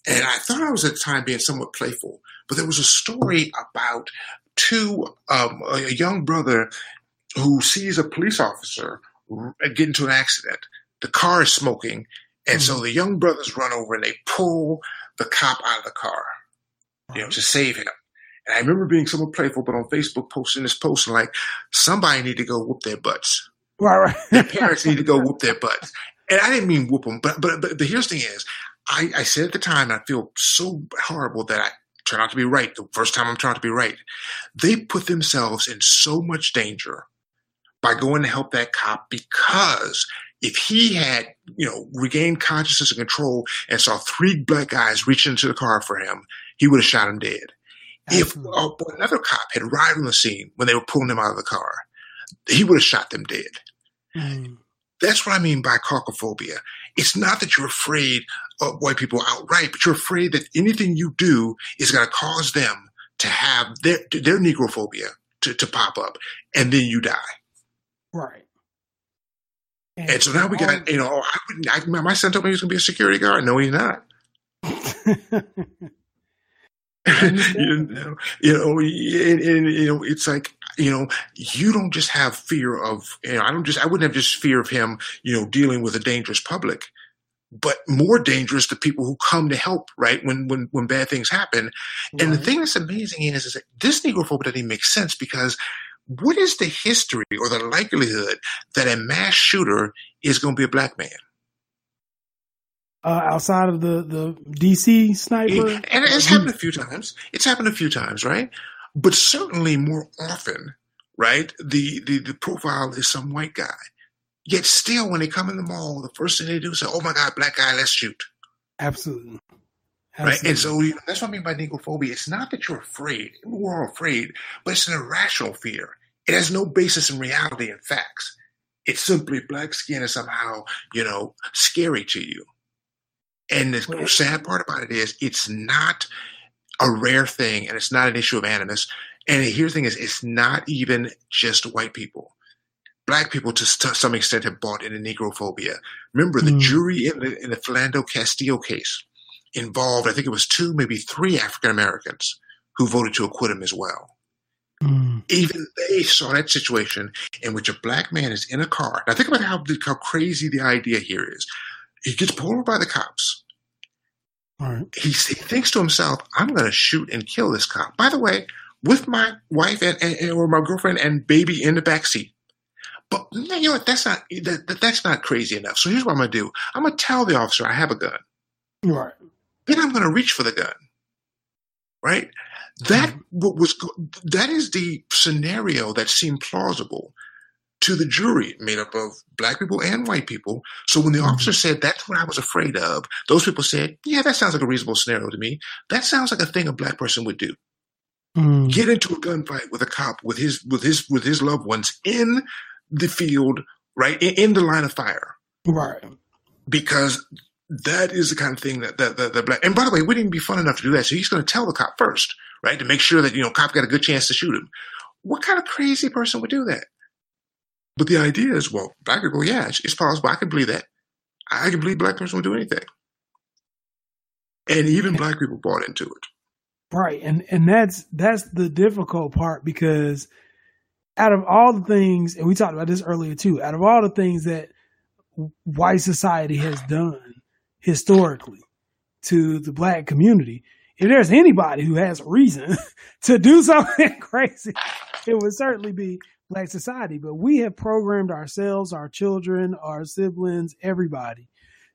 and I thought I was at the time being somewhat playful, but there was a story about two um, a young brother who sees a police officer get into an accident. The car is smoking. And so mm-hmm. the young brothers run over and they pull the cop out of the car, you know, to save him. And I remember being somewhat playful, but on Facebook posting this post like, somebody need to go whoop their butts. Right, right. their parents need to go whoop their butts. And I didn't mean whoop them, but but but, but here's the thing is, I, I said at the time, I feel so horrible that I turn out to be right. The first time I'm trying to be right. They put themselves in so much danger by going to help that cop because if he had, you know, regained consciousness and control and saw three black guys reach into the car for him, he would have shot him dead. Absolutely. If uh, another cop had arrived on the scene when they were pulling him out of the car, he would have shot them dead. Mm. That's what I mean by caucophobia. It's not that you're afraid of white people outright, but you're afraid that anything you do is going to cause them to have their their negrophobia to, to pop up, and then you die. Right. And, and so now we got, you know, I wouldn't, I, my son told me he was going to be a security guard. No, he's not. you know, you know, and, and, you know, it's like, you know, you don't just have fear of, you know, I don't just, I wouldn't have just fear of him, you know, dealing with a dangerous public, but more dangerous to people who come to help, right? When, when, when bad things happen. Right. And the thing that's amazing is, is that this negrophobia doesn't even make sense because what is the history or the likelihood that a mass shooter is going to be a black man? Uh, outside of the, the DC sniper? And it's happened a few times. It's happened a few times, right? But certainly more often, right? The, the, the profile is some white guy. Yet still, when they come in the mall, the first thing they do is say, oh my God, black guy, let's shoot. Absolutely. Right. And so you know, that's what I mean by negrophobia. It's not that you're afraid. We're all afraid, but it's an irrational fear. It has no basis in reality and facts. It's simply black skin is somehow, you know, scary to you. And the sad part about it is it's not a rare thing and it's not an issue of animus. And here's the thing is it's not even just white people. Black people to, to some extent have bought into negrophobia. Remember the mm. jury in the, in the Philando Castile case involved, I think it was two, maybe three African Americans who voted to acquit him as well. Mm. Even they saw that situation in which a black man is in a car. Now think about how how crazy the idea here is. He gets pulled over by the cops. Right. He, he thinks to himself, "I'm going to shoot and kill this cop." By the way, with my wife and, and, or my girlfriend and baby in the back seat. But you know what? That's not that, that's not crazy enough. So here's what I'm going to do. I'm going to tell the officer I have a gun. Right. Then I'm going to reach for the gun. Right. That mm-hmm. was that is the scenario that seemed plausible to the jury, made up of black people and white people. So when the mm-hmm. officer said that's what I was afraid of, those people said, "Yeah, that sounds like a reasonable scenario to me. That sounds like a thing a black person would do." Mm. Get into a gunfight with a cop with his with his with his loved ones in the field, right in, in the line of fire, right? Because that is the kind of thing that that, that, that black. And by the way, it wouldn't even be fun enough to do that. So he's going to tell the cop first right? To make sure that, you know, cop got a good chance to shoot him. What kind of crazy person would do that? But the idea is, well, black people, yeah, it's, it's possible. I can believe that. I can believe black person would do anything. And even black people bought into it. Right. And and that's that's the difficult part because out of all the things, and we talked about this earlier too, out of all the things that white society has done historically to the black community, if there's anybody who has reason to do something crazy, it would certainly be black society. But we have programmed ourselves, our children, our siblings, everybody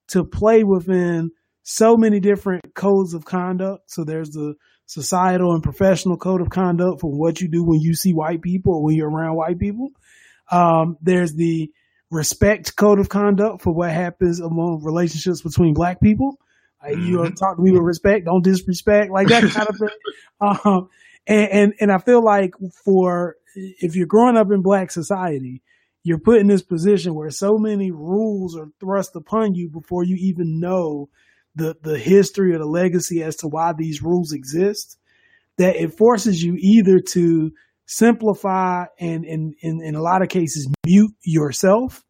to play within so many different codes of conduct. So there's the societal and professional code of conduct for what you do when you see white people or when you're around white people. Um, there's the respect code of conduct for what happens among relationships between black people. Like mm-hmm. you talk to me with respect, don't disrespect, like that kind of thing. Um, and, and, and I feel like for if you're growing up in black society, you're put in this position where so many rules are thrust upon you before you even know the the history or the legacy as to why these rules exist that it forces you either to simplify and in in a lot of cases mute yourself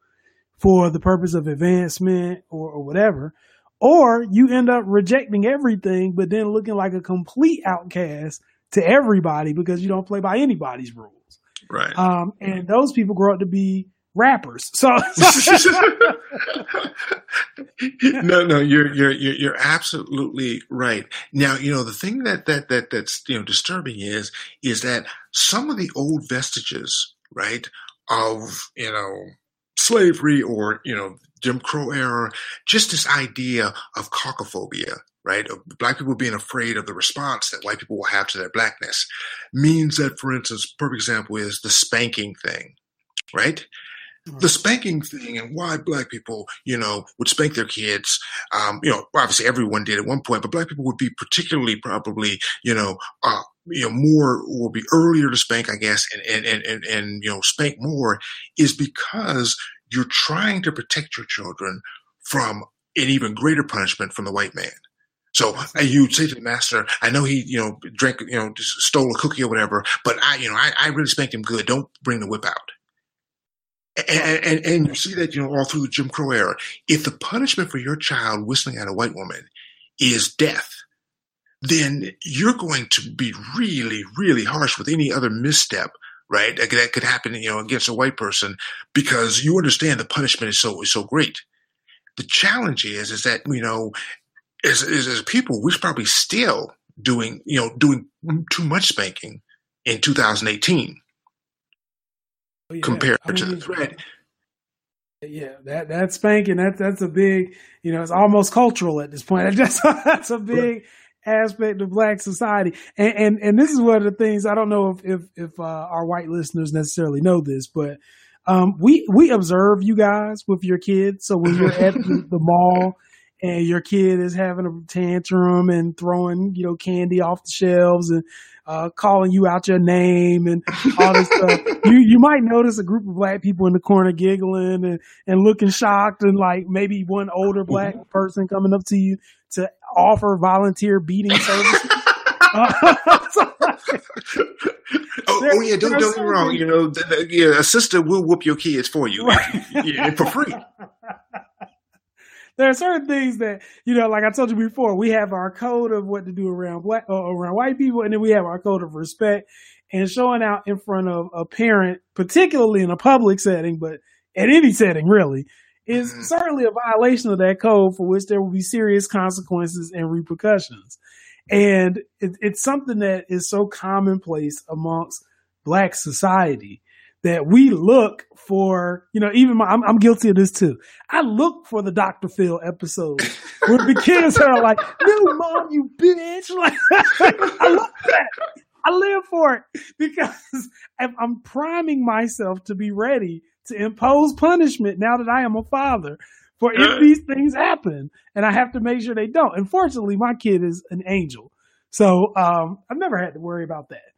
for the purpose of advancement or, or whatever or you end up rejecting everything but then looking like a complete outcast to everybody because you don't play by anybody's rules right um, and those people grow up to be rappers. So no, no, you're you're you're absolutely right. Now, you know the thing that that that that's you know disturbing is is that some of the old vestiges, right, of you know slavery or you know Jim Crow era, just this idea of caucophobia, right? Of black people being afraid of the response that white people will have to their blackness means that, for instance, perfect example is the spanking thing, right? the spanking thing and why black people, you know, would spank their kids. Um, you know, obviously everyone did at one point, but black people would be particularly probably, you know, uh, you know, more will be earlier to spank, I guess, and, and, and, and, you know, spank more is because you're trying to protect your children from an even greater punishment from the white man. So you'd say to the master, I know he, you know, drank, you know, just stole a cookie or whatever, but I, you know, I, I really spanked him good. Don't bring the whip out. And, and, and, you see that, you know, all through the Jim Crow era. If the punishment for your child whistling at a white woman is death, then you're going to be really, really harsh with any other misstep, right? That, could happen, you know, against a white person because you understand the punishment is so, is so great. The challenge is, is that, you know, as, as, as people, we're probably still doing, you know, doing too much spanking in 2018 yeah. compared I mean, to the threat. Yeah, that that spanking that that's a big, you know, it's almost cultural at this point. That's that's a big aspect of black society, and, and and this is one of the things I don't know if if if uh, our white listeners necessarily know this, but um, we we observe you guys with your kids. So when you're at the, the mall and your kid is having a tantrum and throwing you know candy off the shelves and uh, calling you out your name and all this stuff. You you might notice a group of black people in the corner giggling and, and looking shocked and like maybe one older black mm-hmm. person coming up to you to offer volunteer beating services. oh, oh, yeah, don't, don't get me wrong. You know, the, the, yeah, a sister will whoop your kids for you right. yeah, for free there are certain things that you know, like I told you before, we have our code of what to do around black uh, around white people, and then we have our code of respect and showing out in front of a parent, particularly in a public setting, but at any setting really, is mm-hmm. certainly a violation of that code for which there will be serious consequences and repercussions. And it, it's something that is so commonplace amongst black society that we look for, you know, even my, I'm, I'm, guilty of this too. I look for the Dr. Phil episode where the kids are like, no, mom, you bitch. Like, I love that. I live for it because I'm priming myself to be ready to impose punishment now that I am a father for if these things happen and I have to make sure they don't. Unfortunately, my kid is an angel. So, um, I've never had to worry about that.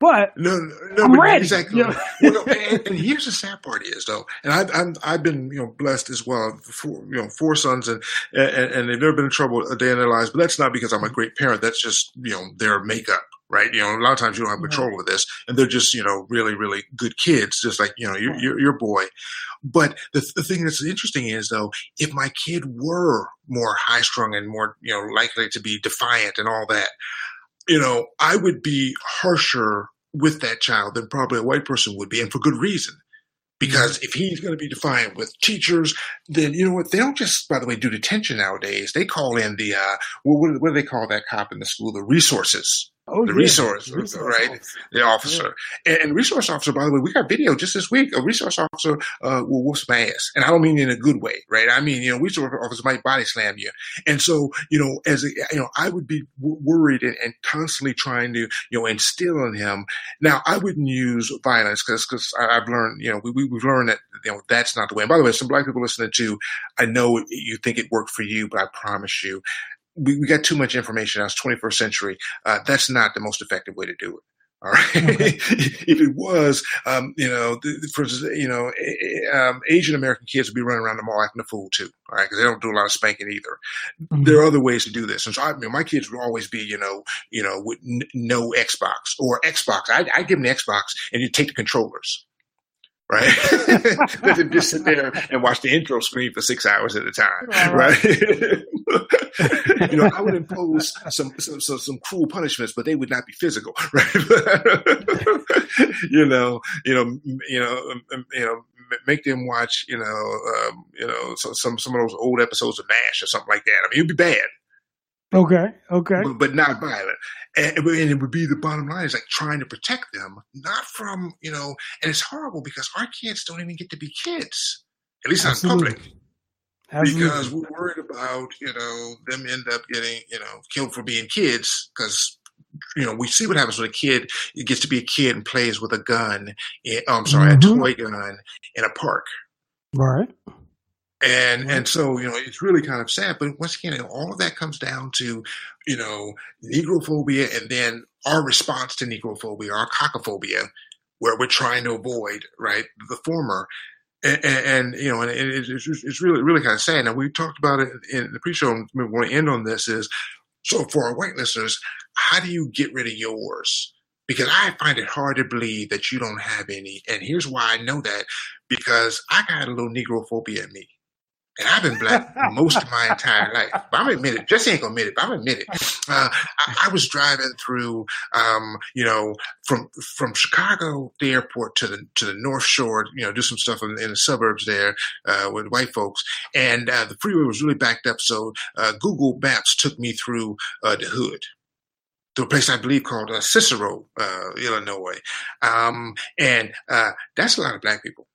But no, no, no. Exactly. Yeah. well, no, and, and, here's the sad part is though, and I've I'm, I've been you know blessed as well. Four, you know, four sons, and, and and they've never been in trouble a day in their lives. But that's not because I'm a great parent. That's just you know their makeup, right? You know, a lot of times you don't have control over this, and they're just you know really really good kids, just like you know your your, your boy. But the, the thing that's interesting is though, if my kid were more high strung and more you know likely to be defiant and all that, you know, I would be harsher with that child than probably a white person would be, and for good reason. Because mm-hmm. if he's going to be defiant with teachers, then you know what? They don't just, by the way, do detention nowadays. They call in the uh, what, what do they call that cop in the school? The resources Oh, the yeah. resource, resource, right? Officer. The officer. Yeah. And, and, resource officer, by the way, we got video just this week. A resource officer uh, will whoop some ass. And I don't mean in a good way, right? I mean, you know, resource officer might body slam you. And so, you know, as a, you know, I would be w- worried and, and, constantly trying to, you know, instill in him. Now, I wouldn't use violence because because I've learned, you know, we, we, we've learned that, you know, that's not the way. And by the way, some black people listening to, I know you think it worked for you, but I promise you, we, we got too much information. That's 21st century. Uh, that's not the most effective way to do it. All right. Okay. if it was, um, you know, for you know, um, Asian American kids would be running around the mall acting a fool too. All right, because they don't do a lot of spanking either. Mm-hmm. There are other ways to do this, and so I, mean, my kids would always be, you know, you know, with n- no Xbox or Xbox. I, I give them the Xbox, and you take the controllers right? Let them just sit there and watch the intro screen for six hours at a time, right? you know, I would impose some, some, some some cruel punishments, but they would not be physical, right? you know, you know, you know, you know, make them watch, you know, um, you know, some some of those old episodes of Mash or something like that. I mean, it'd be bad, Okay. Okay. But, but, not violent. And, and it would be the bottom line is like trying to protect them, not from, you know, and it's horrible because our kids don't even get to be kids, at least Absolutely. not public. Because we're worried about, you know, them end up getting, you know, killed for being kids because you know, we see what happens when a kid gets to be a kid and plays with a gun. In, oh, I'm sorry, mm-hmm. a toy gun in a park. Right. And and so you know it's really kind of sad. But once again, all of that comes down to you know negrophobia, and then our response to negrophobia, our caucophobia, where we're trying to avoid right the former. And, and, and you know, and it's, it's really really kind of sad. Now we talked about it in the pre-show. And we want to end on this is so for our white listeners, how do you get rid of yours? because I find it hard to believe that you don't have any. And here's why I know that because I got a little negrophobia in me. And I've been black most of my entire life. But I'm admitted, Jesse ain't gonna admit it, but I'm admitted. Uh, I, I, was driving through, um, you know, from from Chicago, the airport to the to the North Shore, you know, do some stuff in, in the suburbs there uh, with white folks, and uh, the freeway was really backed up. So uh, Google Maps took me through uh, the hood to a place I believe called uh, Cicero, uh, Illinois, um, and uh, that's a lot of black people.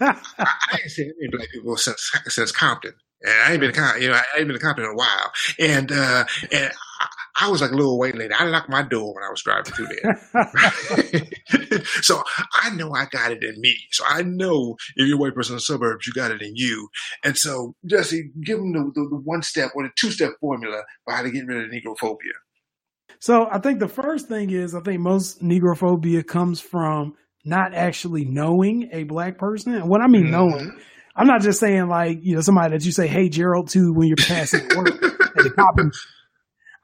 I, ain't seen any black people since since Compton, and I ain't been to you know I ain't been to Compton in a while, and uh, and I, I was like a little white lady. I locked my door when I was driving through there. so I know I got it in me. So I know if you're a white person in the suburbs, you got it in you. And so Jesse, give them the, the, the one step or the two step formula for how to get rid of negrophobia. So I think the first thing is I think most negrophobia comes from not actually knowing a black person. And what I mean mm-hmm. knowing, I'm not just saying like, you know, somebody that you say, hey, Gerald, to when you're passing work and the cop.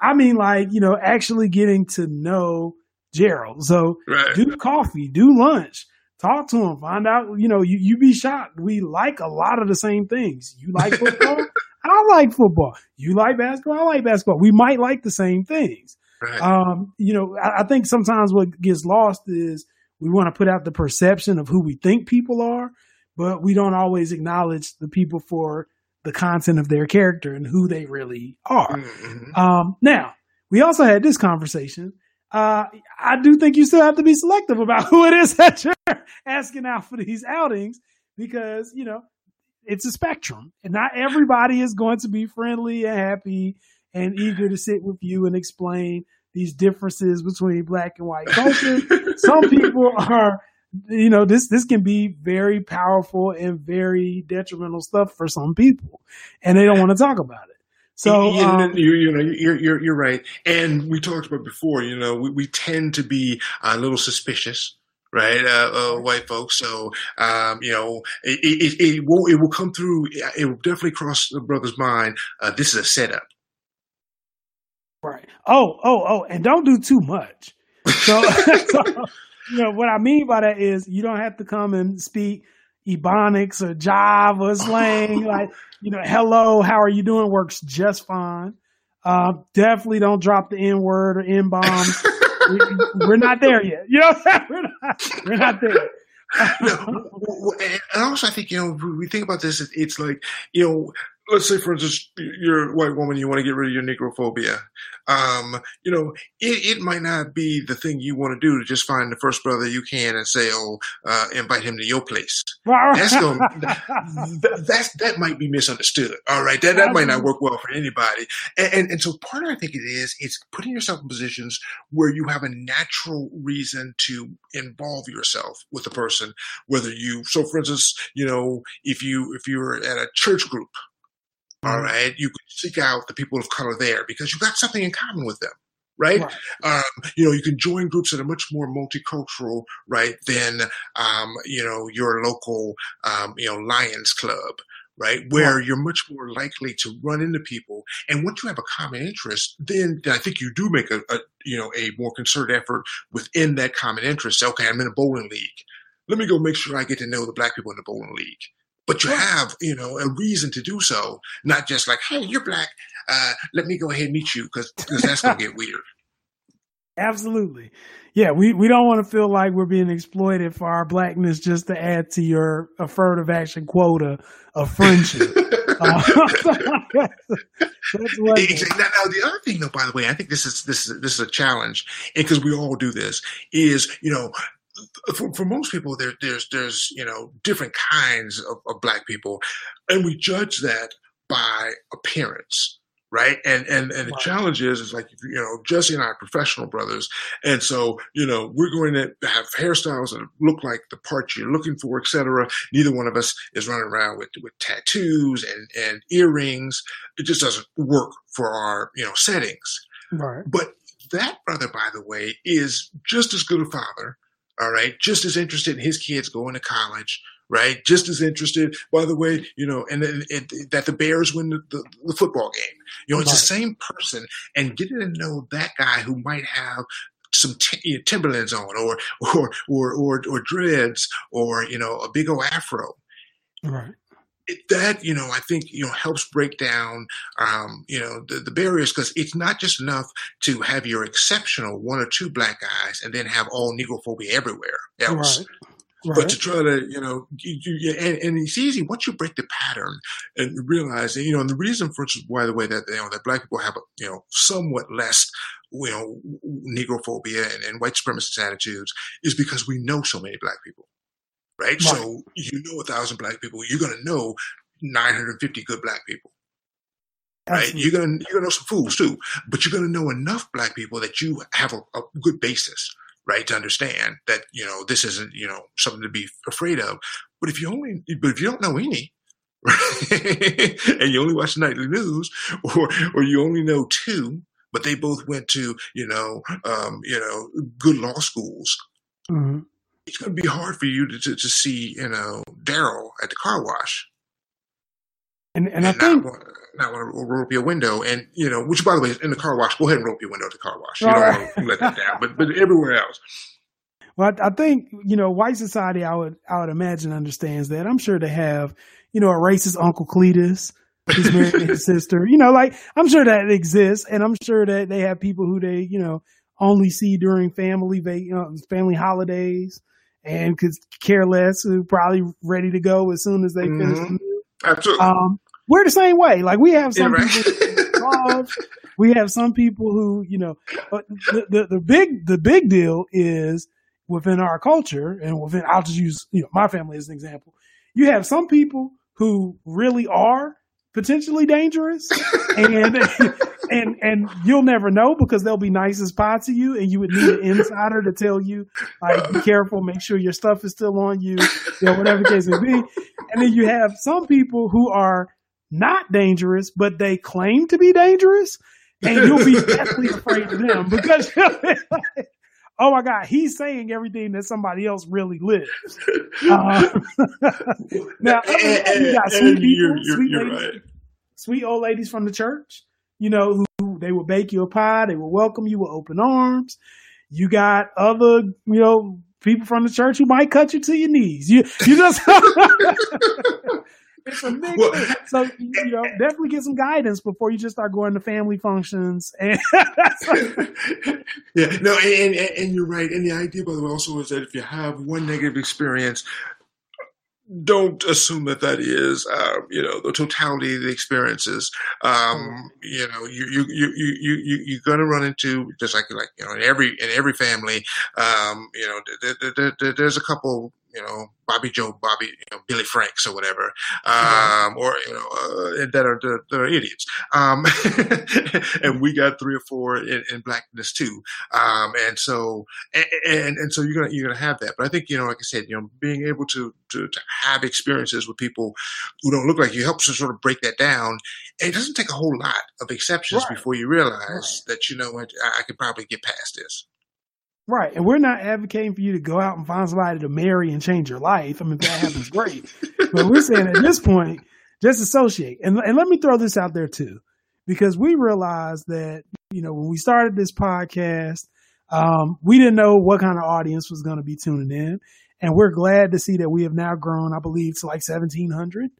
I mean like, you know, actually getting to know Gerald. So right. do coffee, do lunch, talk to him, find out, you know, you, you be shocked. We like a lot of the same things. You like football? I like football. You like basketball? I like basketball. We might like the same things. Right. Um, you know, I, I think sometimes what gets lost is we want to put out the perception of who we think people are, but we don't always acknowledge the people for the content of their character and who they really are. Mm-hmm. Um, now, we also had this conversation. Uh, I do think you still have to be selective about who it is that you're asking out for these outings because, you know, it's a spectrum and not everybody is going to be friendly and happy and eager to sit with you and explain these differences between black and white culture. Some people are, you know, this this can be very powerful and very detrimental stuff for some people, and they don't want to talk about it. So you, um, you, you, know you're, you're you're right, and we talked about before. You know, we, we tend to be a little suspicious right? Uh, uh, white folks. So, um, you know, it, it, it, will, it will come through. It will definitely cross the brother's mind. Uh, this is a setup. Right. Oh, oh, oh, and don't do too much. So, so, you know what I mean by that is you don't have to come and speak Ebonics or Java slang. like, you know, hello, how are you doing? Works just fine. Uh, definitely don't drop the N word or N bomb. we, are not there yet. You know, we're not, we're not there. no, and also I think you know we think about this. It's like you know let's say, for instance, you're a white woman, you want to get rid of your negrophobia. Um, you know, it, it, might not be the thing you want to do to just find the first brother you can and say, "Oh, uh, invite him to your place." That's going that, that's that might be misunderstood. All right, that that might not work well for anybody. And, and and so part of I think it is it's putting yourself in positions where you have a natural reason to involve yourself with the person. Whether you, so for instance, you know, if you if you're at a church group all right. You can seek out the people of color there because you've got something in common with them. Right? right. Um, you know, you can join groups that are much more multicultural, right, than, um, you know, your local, um, you know, Lions Club, right? Where right. you're much more likely to run into people. And once you have a common interest, then I think you do make a, a, you know, a more concerted effort within that common interest. Okay, I'm in a bowling league. Let me go make sure I get to know the black people in the bowling league but you have, you know, a reason to do so, not just like, hey, you're black. Uh, let me go ahead and meet you because that's going to get weird. Absolutely. Yeah, we, we don't want to feel like we're being exploited for our blackness just to add to your affirmative action quota of friendship. uh, exactly. Now, now, the other thing, though, by the way, I think this is this is this is a challenge, because we all do this. Is you know for, for most people, there, there's there's you know different kinds of, of black people, and we judge that by appearance right? And and and the challenge is is like you know Jesse and I are professional brothers, and so you know we're going to have hairstyles that look like the part you're looking for, etc. Neither one of us is running around with with tattoos and and earrings. It just doesn't work for our you know settings. Right. But that brother, by the way, is just as good a father all right, just as interested in his kids going to college, right? Just as interested, by the way, you know, and, and, and that the Bears win the, the, the, football game. You know, it's right. the same person, and getting to know that guy who might have some t- you know, Timberlands on, or or or or or dreads, or you know, a big old afro. Right that you know i think you know helps break down um, you know the, the barriers because it's not just enough to have your exceptional one or two black guys and then have all negrophobia everywhere else right. Right. But to try to, you know, you, you, and, and, it's easy once you break the pattern and realize, that, you know, and the reason, for instance, why the way that you know that black people have, you know, somewhat less, you know, negrophobia and, and white supremacist attitudes is because we know so many black people right? right? So you know a thousand black people, you're going to know 950 good black people. Right, you're gonna you're gonna know some fools too, but you're gonna know enough black people that you have a, a good basis, right, to understand that you know this isn't you know something to be afraid of. But if you only, but if you don't know any, right, and you only watch nightly news, or or you only know two, but they both went to you know um, you know good law schools. Mm-hmm it's going to be hard for you to, to, to see, you know, Daryl at the car wash. And, and, and I think want, not want to roll up your window, and you know, which by the way, is in the car wash, go ahead and roll up your window at the car wash. You don't right. want to let that down, but but everywhere else. Well, I, I think you know, white society, I would I would imagine understands that. I'm sure they have, you know, a racist Uncle Cletus who's married to his sister. You know, like I'm sure that exists, and I'm sure that they have people who they, you know, only see during family, you know, family holidays and could care less, who probably ready to go as soon as they mm-hmm. finish the meal. Absolutely. Um, we're the same way. Like we have some yeah, right. people we have some people who, you know, but the, the, the big the big deal is within our culture and within I'll just use you know my family as an example. You have some people who really are potentially dangerous and and and you'll never know because they'll be nice as pie to you, and you would need an insider to tell you, like, be careful, make sure your stuff is still on you, you know, whatever the case may be. And then you have some people who are not dangerous, but they claim to be dangerous, and you'll be deathly afraid of them because like, oh my God, he's saying everything that somebody else really lives. Uh, now, you got sweet people, you're, you're, sweet, you're ladies, right. sweet old ladies from the church you know, who they will bake you a pie, they will welcome you with open arms. You got other, you know, people from the church who might cut you to your knees. You you just it's a mix. Well, so you know, definitely get some guidance before you just start going to family functions. And yeah, no, and, and, and you're right. And the idea, by the way, also is that if you have one negative experience, don't assume that that is, uh, you know, the totality of the experiences. Um, you know, you you you you you you're going to run into just like like you know in every in every family. Um, you know, th- th- th- there's a couple you know, Bobby Joe, Bobby, you know, Billy Franks or whatever, um, or you know, uh, that are that are idiots. Um, and we got three or four in, in blackness too. Um, and so, and, and, and so you're gonna you're gonna have that. But I think you know, like I said, you know, being able to to, to have experiences with people who don't look like you helps to sort of break that down. And it doesn't take a whole lot of exceptions right. before you realize right. that you know what I, I could probably get past this. Right. And we're not advocating for you to go out and find somebody to marry and change your life. I mean, if that happens, great. but we're saying at this point, just associate. And, and let me throw this out there too, because we realized that, you know, when we started this podcast, um, we didn't know what kind of audience was going to be tuning in. And we're glad to see that we have now grown, I believe, to like 1700.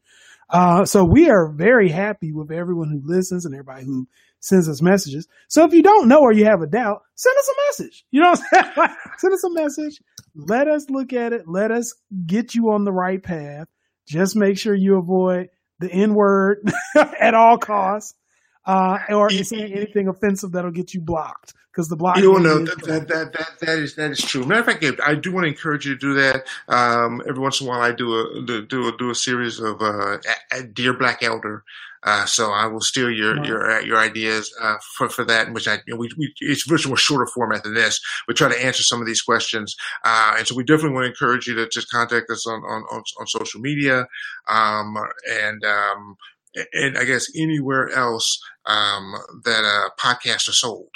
Uh, so we are very happy with everyone who listens and everybody who sends us messages. So if you don't know or you have a doubt, send us a message. You know what I'm saying? send us a message. Let us look at it. Let us get you on the right path. Just make sure you avoid the N word at all costs, uh, or saying anything offensive that'll get you blocked because the block. You know that, that, that that that is that is true. Matter of fact, I do want to encourage you to do that. Um, every once in a while, I do a do a do a series of uh, Dear Black Elder. Uh, so I will steal your your uh, your ideas uh, for for that, which I you know, we, we it's much more shorter format than this. We try to answer some of these questions, uh, and so we definitely want to encourage you to just contact us on on on, on social media, um, and um, and I guess anywhere else um, that uh, podcasts are sold.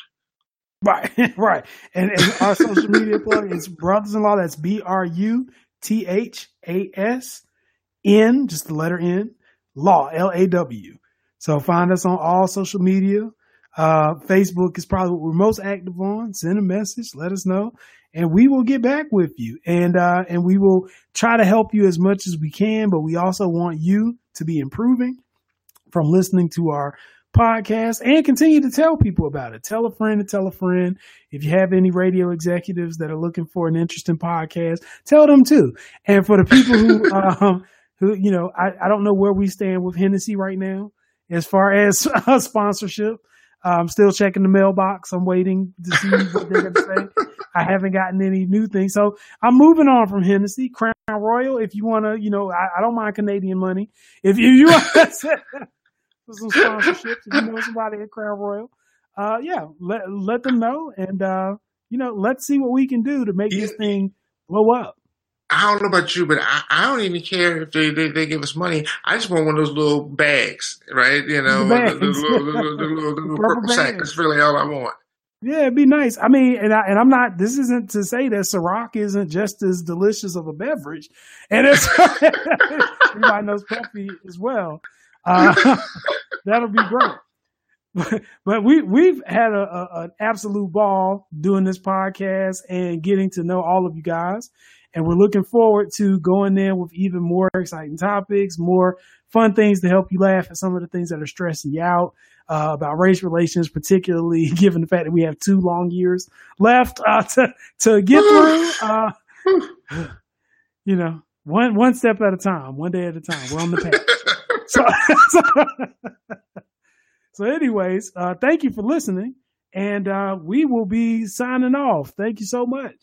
Right, right. And, and our social media plug is brothers in law. That's B R U T H A S N, just the letter N, law, L A W. So find us on all social media. Uh, Facebook is probably what we're most active on. Send a message, let us know, and we will get back with you. And uh, and we will try to help you as much as we can. But we also want you to be improving from listening to our podcast and continue to tell people about it. Tell a friend to tell a friend. If you have any radio executives that are looking for an interesting podcast, tell them too. And for the people who, um, who, you know, I, I don't know where we stand with Hennessy right now as far as uh, sponsorship. I'm still checking the mailbox. I'm waiting to see what they're going to say. I haven't gotten any new things. So I'm moving on from Hennessy. Crown Royal, if you want to, you know, I, I, don't mind Canadian money. If you, you for some sponsorships. if you know somebody at Crown Royal, uh, yeah, let let them know, and uh, you know, let's see what we can do to make this thing blow up. I don't know about you, but I, I don't even care if they, they, they, give us money. I just want one of those little bags, right? You know, the, the, little, the, little, the little, the little purple sack. That's really all I want. Yeah, it'd be nice. I mean, and I, and I'm not. This isn't to say that Ciroc isn't just as delicious of a beverage, and it's everybody knows Peppy as well. Uh, that'll be great. But, but we we've had a, a, an absolute ball doing this podcast and getting to know all of you guys, and we're looking forward to going in with even more exciting topics, more fun things to help you laugh at some of the things that are stressing you out. Uh, about race relations, particularly given the fact that we have two long years left uh, to to get through. Uh, you know, one one step at a time, one day at a time. We're on the path. so, so, so, anyways, uh, thank you for listening, and uh, we will be signing off. Thank you so much.